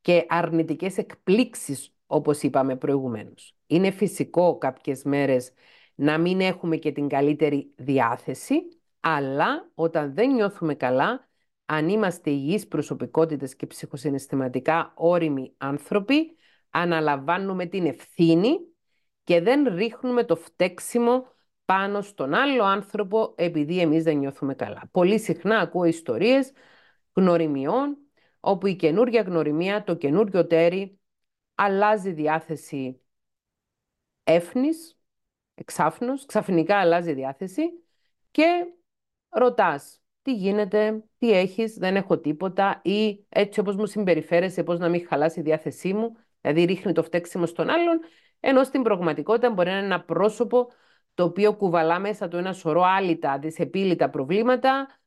και αρνητικές εκπλήξεις όπως είπαμε προηγουμένως. Είναι φυσικό κάποιες μέρες να μην έχουμε και την καλύτερη διάθεση, αλλά όταν δεν νιώθουμε καλά, αν είμαστε υγιείς προσωπικότητες και ψυχοσυναισθηματικά όριμοι άνθρωποι, αναλαμβάνουμε την ευθύνη και δεν ρίχνουμε το φταίξιμο πάνω στον άλλο άνθρωπο επειδή εμείς δεν νιώθουμε καλά. Πολύ συχνά ακούω ιστορίες γνωριμιών όπου η καινούργια γνωριμία, το καινούργιο τέρι, αλλάζει διάθεση έφνης, εξάφνους, ξαφνικά αλλάζει διάθεση και ρωτάς τι γίνεται, τι έχεις, δεν έχω τίποτα ή έτσι όπως μου συμπεριφέρεσαι, πώς να μην χαλάσει η διάθεσή μου, δηλαδή ρίχνει το φταίξιμο στον άλλον, ενώ στην πραγματικότητα μπορεί να είναι ένα πρόσωπο το οποίο κουβαλά μέσα του ένα σωρό άλυτα, δυσεπίλητα προβλήματα,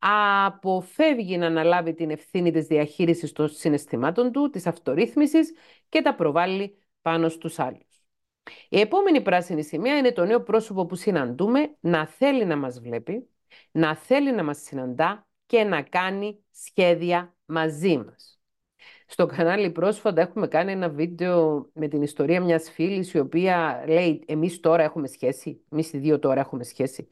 αποφεύγει να αναλάβει την ευθύνη της διαχείρισης των συναισθημάτων του, της αυτορύθμισης και τα προβάλλει πάνω στους άλλους. Η επόμενη πράσινη σημεία είναι το νέο πρόσωπο που συναντούμε να θέλει να μας βλέπει, να θέλει να μας συναντά και να κάνει σχέδια μαζί μας. Στο κανάλι πρόσφατα έχουμε κάνει ένα βίντεο με την ιστορία μιας φίλης η οποία λέει εμείς τώρα έχουμε σχέση, εμείς οι δύο τώρα έχουμε σχέση.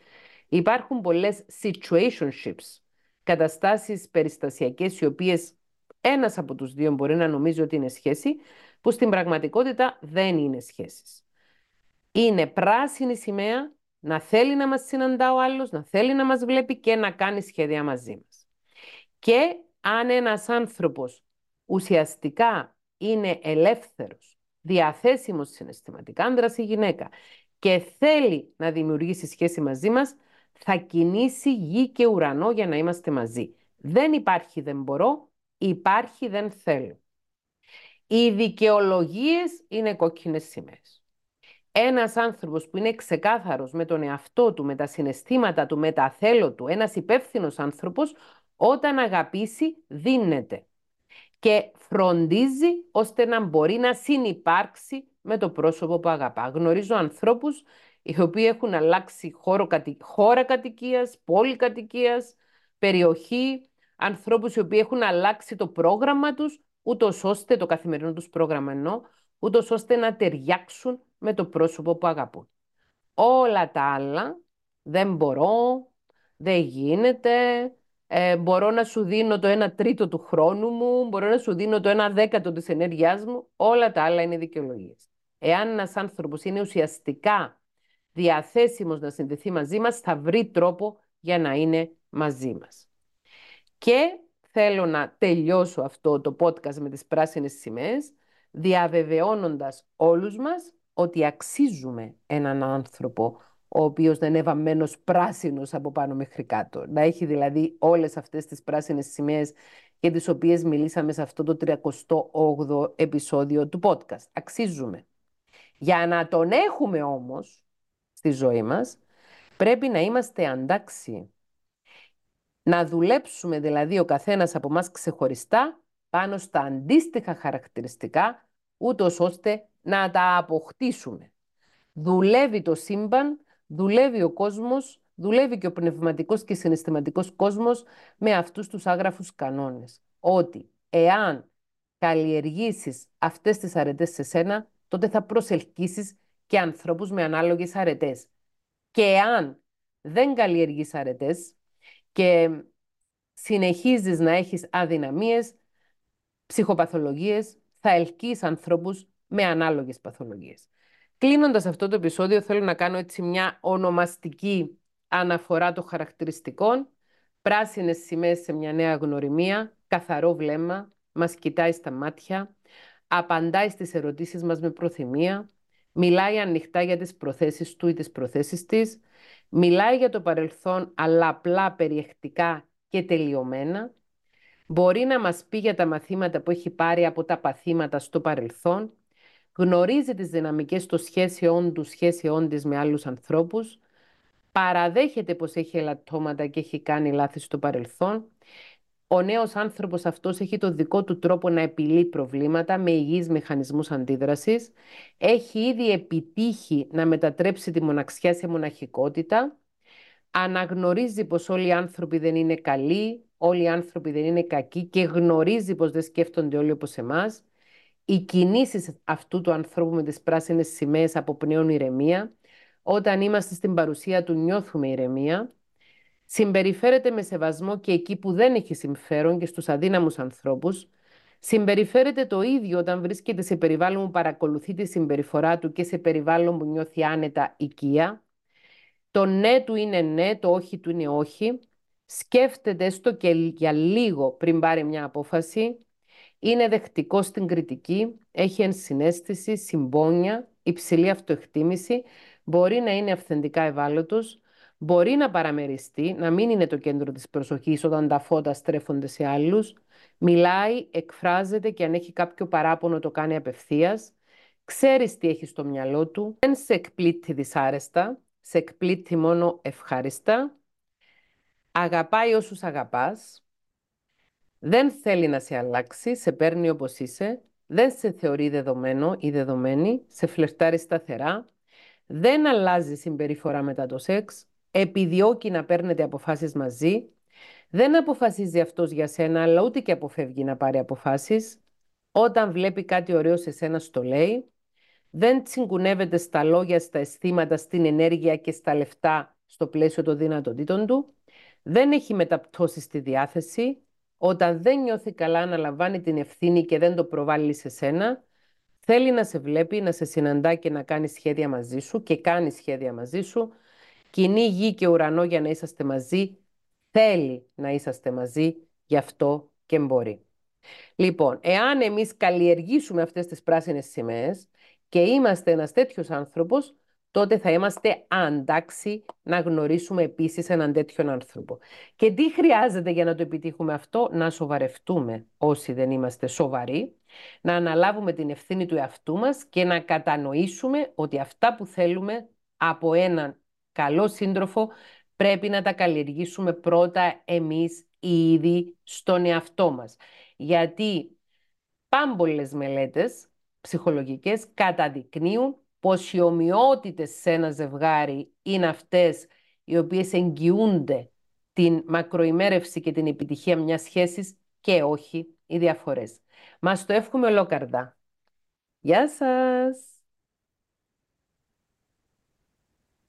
Υπάρχουν πολλές situationships, καταστάσεις περιστασιακές οι οποίες ένας από τους δύο μπορεί να νομίζει ότι είναι σχέση, που στην πραγματικότητα δεν είναι σχέσεις. Είναι πράσινη σημαία να θέλει να μας συναντά ο άλλος, να θέλει να μας βλέπει και να κάνει σχέδια μαζί μας. Και αν ένας άνθρωπος ουσιαστικά είναι ελεύθερος, διαθέσιμος συναισθηματικά, άντρας ή γυναίκα, και θέλει να δημιουργήσει σχέση μαζί μας, θα κινήσει γη και ουρανό για να είμαστε μαζί. Δεν υπάρχει δεν μπορώ, υπάρχει δεν θέλω. Οι δικαιολογίες είναι κόκκινες σημαίες. Ένας άνθρωπος που είναι ξεκάθαρος με τον εαυτό του, με τα συναισθήματα του, με τα θέλω του, ένας υπεύθυνος άνθρωπος, όταν αγαπήσει δίνεται και φροντίζει ώστε να μπορεί να συνυπάρξει με το πρόσωπο που αγαπά. Γνωρίζω ανθρώπους οι οποίοι έχουν αλλάξει χώρο, χώρα κατοικίας, πόλη κατοικίας, περιοχή, ανθρώπους οι οποίοι έχουν αλλάξει το πρόγραμμα τους, ούτως ώστε το καθημερινό τους πρόγραμμα εννοώ, ούτως ώστε να ταιριάξουν με το πρόσωπο που αγαπούν. Όλα τα άλλα δεν μπορώ, δεν γίνεται, ε, μπορώ να σου δίνω το ένα τρίτο του χρόνου μου, μπορώ να σου δίνω το ένα δέκατο της ενέργειάς μου, όλα τα άλλα είναι δικαιολογίες. Εάν ένας άνθρωπος είναι ουσιαστικά διαθέσιμος να συνδεθεί μαζί μας, θα βρει τρόπο για να είναι μαζί μας. Και θέλω να τελειώσω αυτό το podcast με τις πράσινες σημαίες, διαβεβαιώνοντας όλους μας ότι αξίζουμε έναν άνθρωπο ο οποίος δεν είναι βαμμένος πράσινος από πάνω μέχρι κάτω. Να έχει δηλαδή όλες αυτές τις πράσινες σημαίες για τις οποίες μιλήσαμε σε αυτό το 38ο επεισόδιο του podcast. Αξίζουμε. Για να τον έχουμε όμως στη ζωή μας, πρέπει να είμαστε αντάξιοι. Να δουλέψουμε δηλαδή ο καθένας από μας ξεχωριστά πάνω στα αντίστοιχα χαρακτηριστικά, ούτως ώστε να τα αποκτήσουμε. Δουλεύει το σύμπαν, δουλεύει ο κόσμος, δουλεύει και ο πνευματικός και συναισθηματικός κόσμος με αυτούς τους άγραφους κανόνες. Ότι εάν καλλιεργήσεις αυτές τις αρετές σε σένα, τότε θα προσελκύσεις και ανθρώπους με ανάλογες αρετές. Και εάν δεν καλλιεργείς αρετές και συνεχίζεις να έχεις αδυναμίες, ψυχοπαθολογίες, θα ελκύεις ανθρώπους με ανάλογες παθολογίες. Κλείνοντας αυτό το επεισόδιο θέλω να κάνω έτσι μια ονομαστική αναφορά των χαρακτηριστικών. Πράσινες σημαίες σε μια νέα γνωριμία, καθαρό βλέμμα, μας κοιτάει στα μάτια, απαντάει στις ερωτήσεις μας με προθυμία, μιλάει ανοιχτά για τις προθέσεις του ή τις προθέσεις της, μιλάει για το παρελθόν αλλά απλά περιεκτικά και τελειωμένα, μπορεί να μας πει για τα μαθήματα που έχει πάρει από τα παθήματα στο παρελθόν, γνωρίζει τις δυναμικές των σχέσεών του, σχέσεών της με άλλους ανθρώπους, παραδέχεται πως έχει ελαττώματα και έχει κάνει λάθη στο παρελθόν, ο νέος άνθρωπος αυτός έχει το δικό του τρόπο να επιλύει προβλήματα με υγιείς μηχανισμούς αντίδρασης, έχει ήδη επιτύχει να μετατρέψει τη μοναξιά σε μοναχικότητα, αναγνωρίζει πως όλοι οι άνθρωποι δεν είναι καλοί, όλοι οι άνθρωποι δεν είναι κακοί και γνωρίζει πως δεν σκέφτονται όλοι όπως εμάς, οι κινήσεις αυτού του ανθρώπου με τις πράσινες σημαίες αποπνέουν ηρεμία. Όταν είμαστε στην παρουσία του νιώθουμε ηρεμία. Συμπεριφέρεται με σεβασμό και εκεί που δεν έχει συμφέρον και στους αδύναμους ανθρώπους. Συμπεριφέρεται το ίδιο όταν βρίσκεται σε περιβάλλον που παρακολουθεί τη συμπεριφορά του και σε περιβάλλον που νιώθει άνετα οικία. Το ναι του είναι ναι, το όχι του είναι όχι. σκέφτεται έστω και για λίγο πριν πάρει μια απόφαση, είναι δεκτικό στην κριτική, έχει ενσυναίσθηση, συμπόνια, υψηλή αυτοεκτίμηση, μπορεί να είναι αυθεντικά ευάλωτος, μπορεί να παραμεριστεί, να μην είναι το κέντρο της προσοχής όταν τα φώτα στρέφονται σε άλλους, μιλάει, εκφράζεται και αν έχει κάποιο παράπονο το κάνει απευθείας, ξέρεις τι έχει στο μυαλό του, δεν σε εκπλήττει δυσάρεστα, σε εκπλήττει μόνο ευχάριστα, αγαπάει όσους αγαπάς, δεν θέλει να σε αλλάξει, σε παίρνει όπως είσαι, δεν σε θεωρεί δεδομένο ή δεδομένη, σε φλερτάρει σταθερά, δεν αλλάζει συμπεριφορά μετά το σεξ, επιδιώκει να παίρνετε αποφάσεις μαζί, δεν αποφασίζει αυτός για σένα, αλλά ούτε και αποφεύγει να πάρει αποφάσεις. Όταν βλέπει κάτι ωραίο σε σένα, στο λέει. Δεν τσιγκουνεύεται στα λόγια, στα αισθήματα, στην ενέργεια και στα λεφτά στο πλαίσιο των δυνατοτήτων του. Δεν έχει μεταπτώσει στη διάθεση. Όταν δεν νιώθει καλά, αναλαμβάνει την ευθύνη και δεν το προβάλλει σε σένα. Θέλει να σε βλέπει, να σε συναντά και να κάνει σχέδια μαζί σου και κάνει σχέδια μαζί σου. Κοινή γη και ουρανό για να είσαστε μαζί. Θέλει να είσαστε μαζί, γι' αυτό και μπορεί. Λοιπόν, εάν εμείς καλλιεργήσουμε αυτές τις πράσινες σημαίες και είμαστε ένας τέτοιος άνθρωπος, τότε θα είμαστε αντάξει να γνωρίσουμε επίσης έναν τέτοιον άνθρωπο. Και τι χρειάζεται για να το επιτύχουμε αυτό, να σοβαρευτούμε όσοι δεν είμαστε σοβαροί, να αναλάβουμε την ευθύνη του εαυτού μας και να κατανοήσουμε ότι αυτά που θέλουμε από έναν καλό σύντροφο πρέπει να τα καλλιεργήσουμε πρώτα εμείς ήδη στον εαυτό μας. Γιατί πάμπολες μελέτες ψυχολογικές καταδεικνύουν πως οι ομοιότητες σε ένα ζευγάρι είναι αυτές οι οποίες εγγυούνται την μακροημέρευση και την επιτυχία μιας σχέσης και όχι οι διαφορές. Μας το εύχομαι ολόκαρδα. Γεια σας!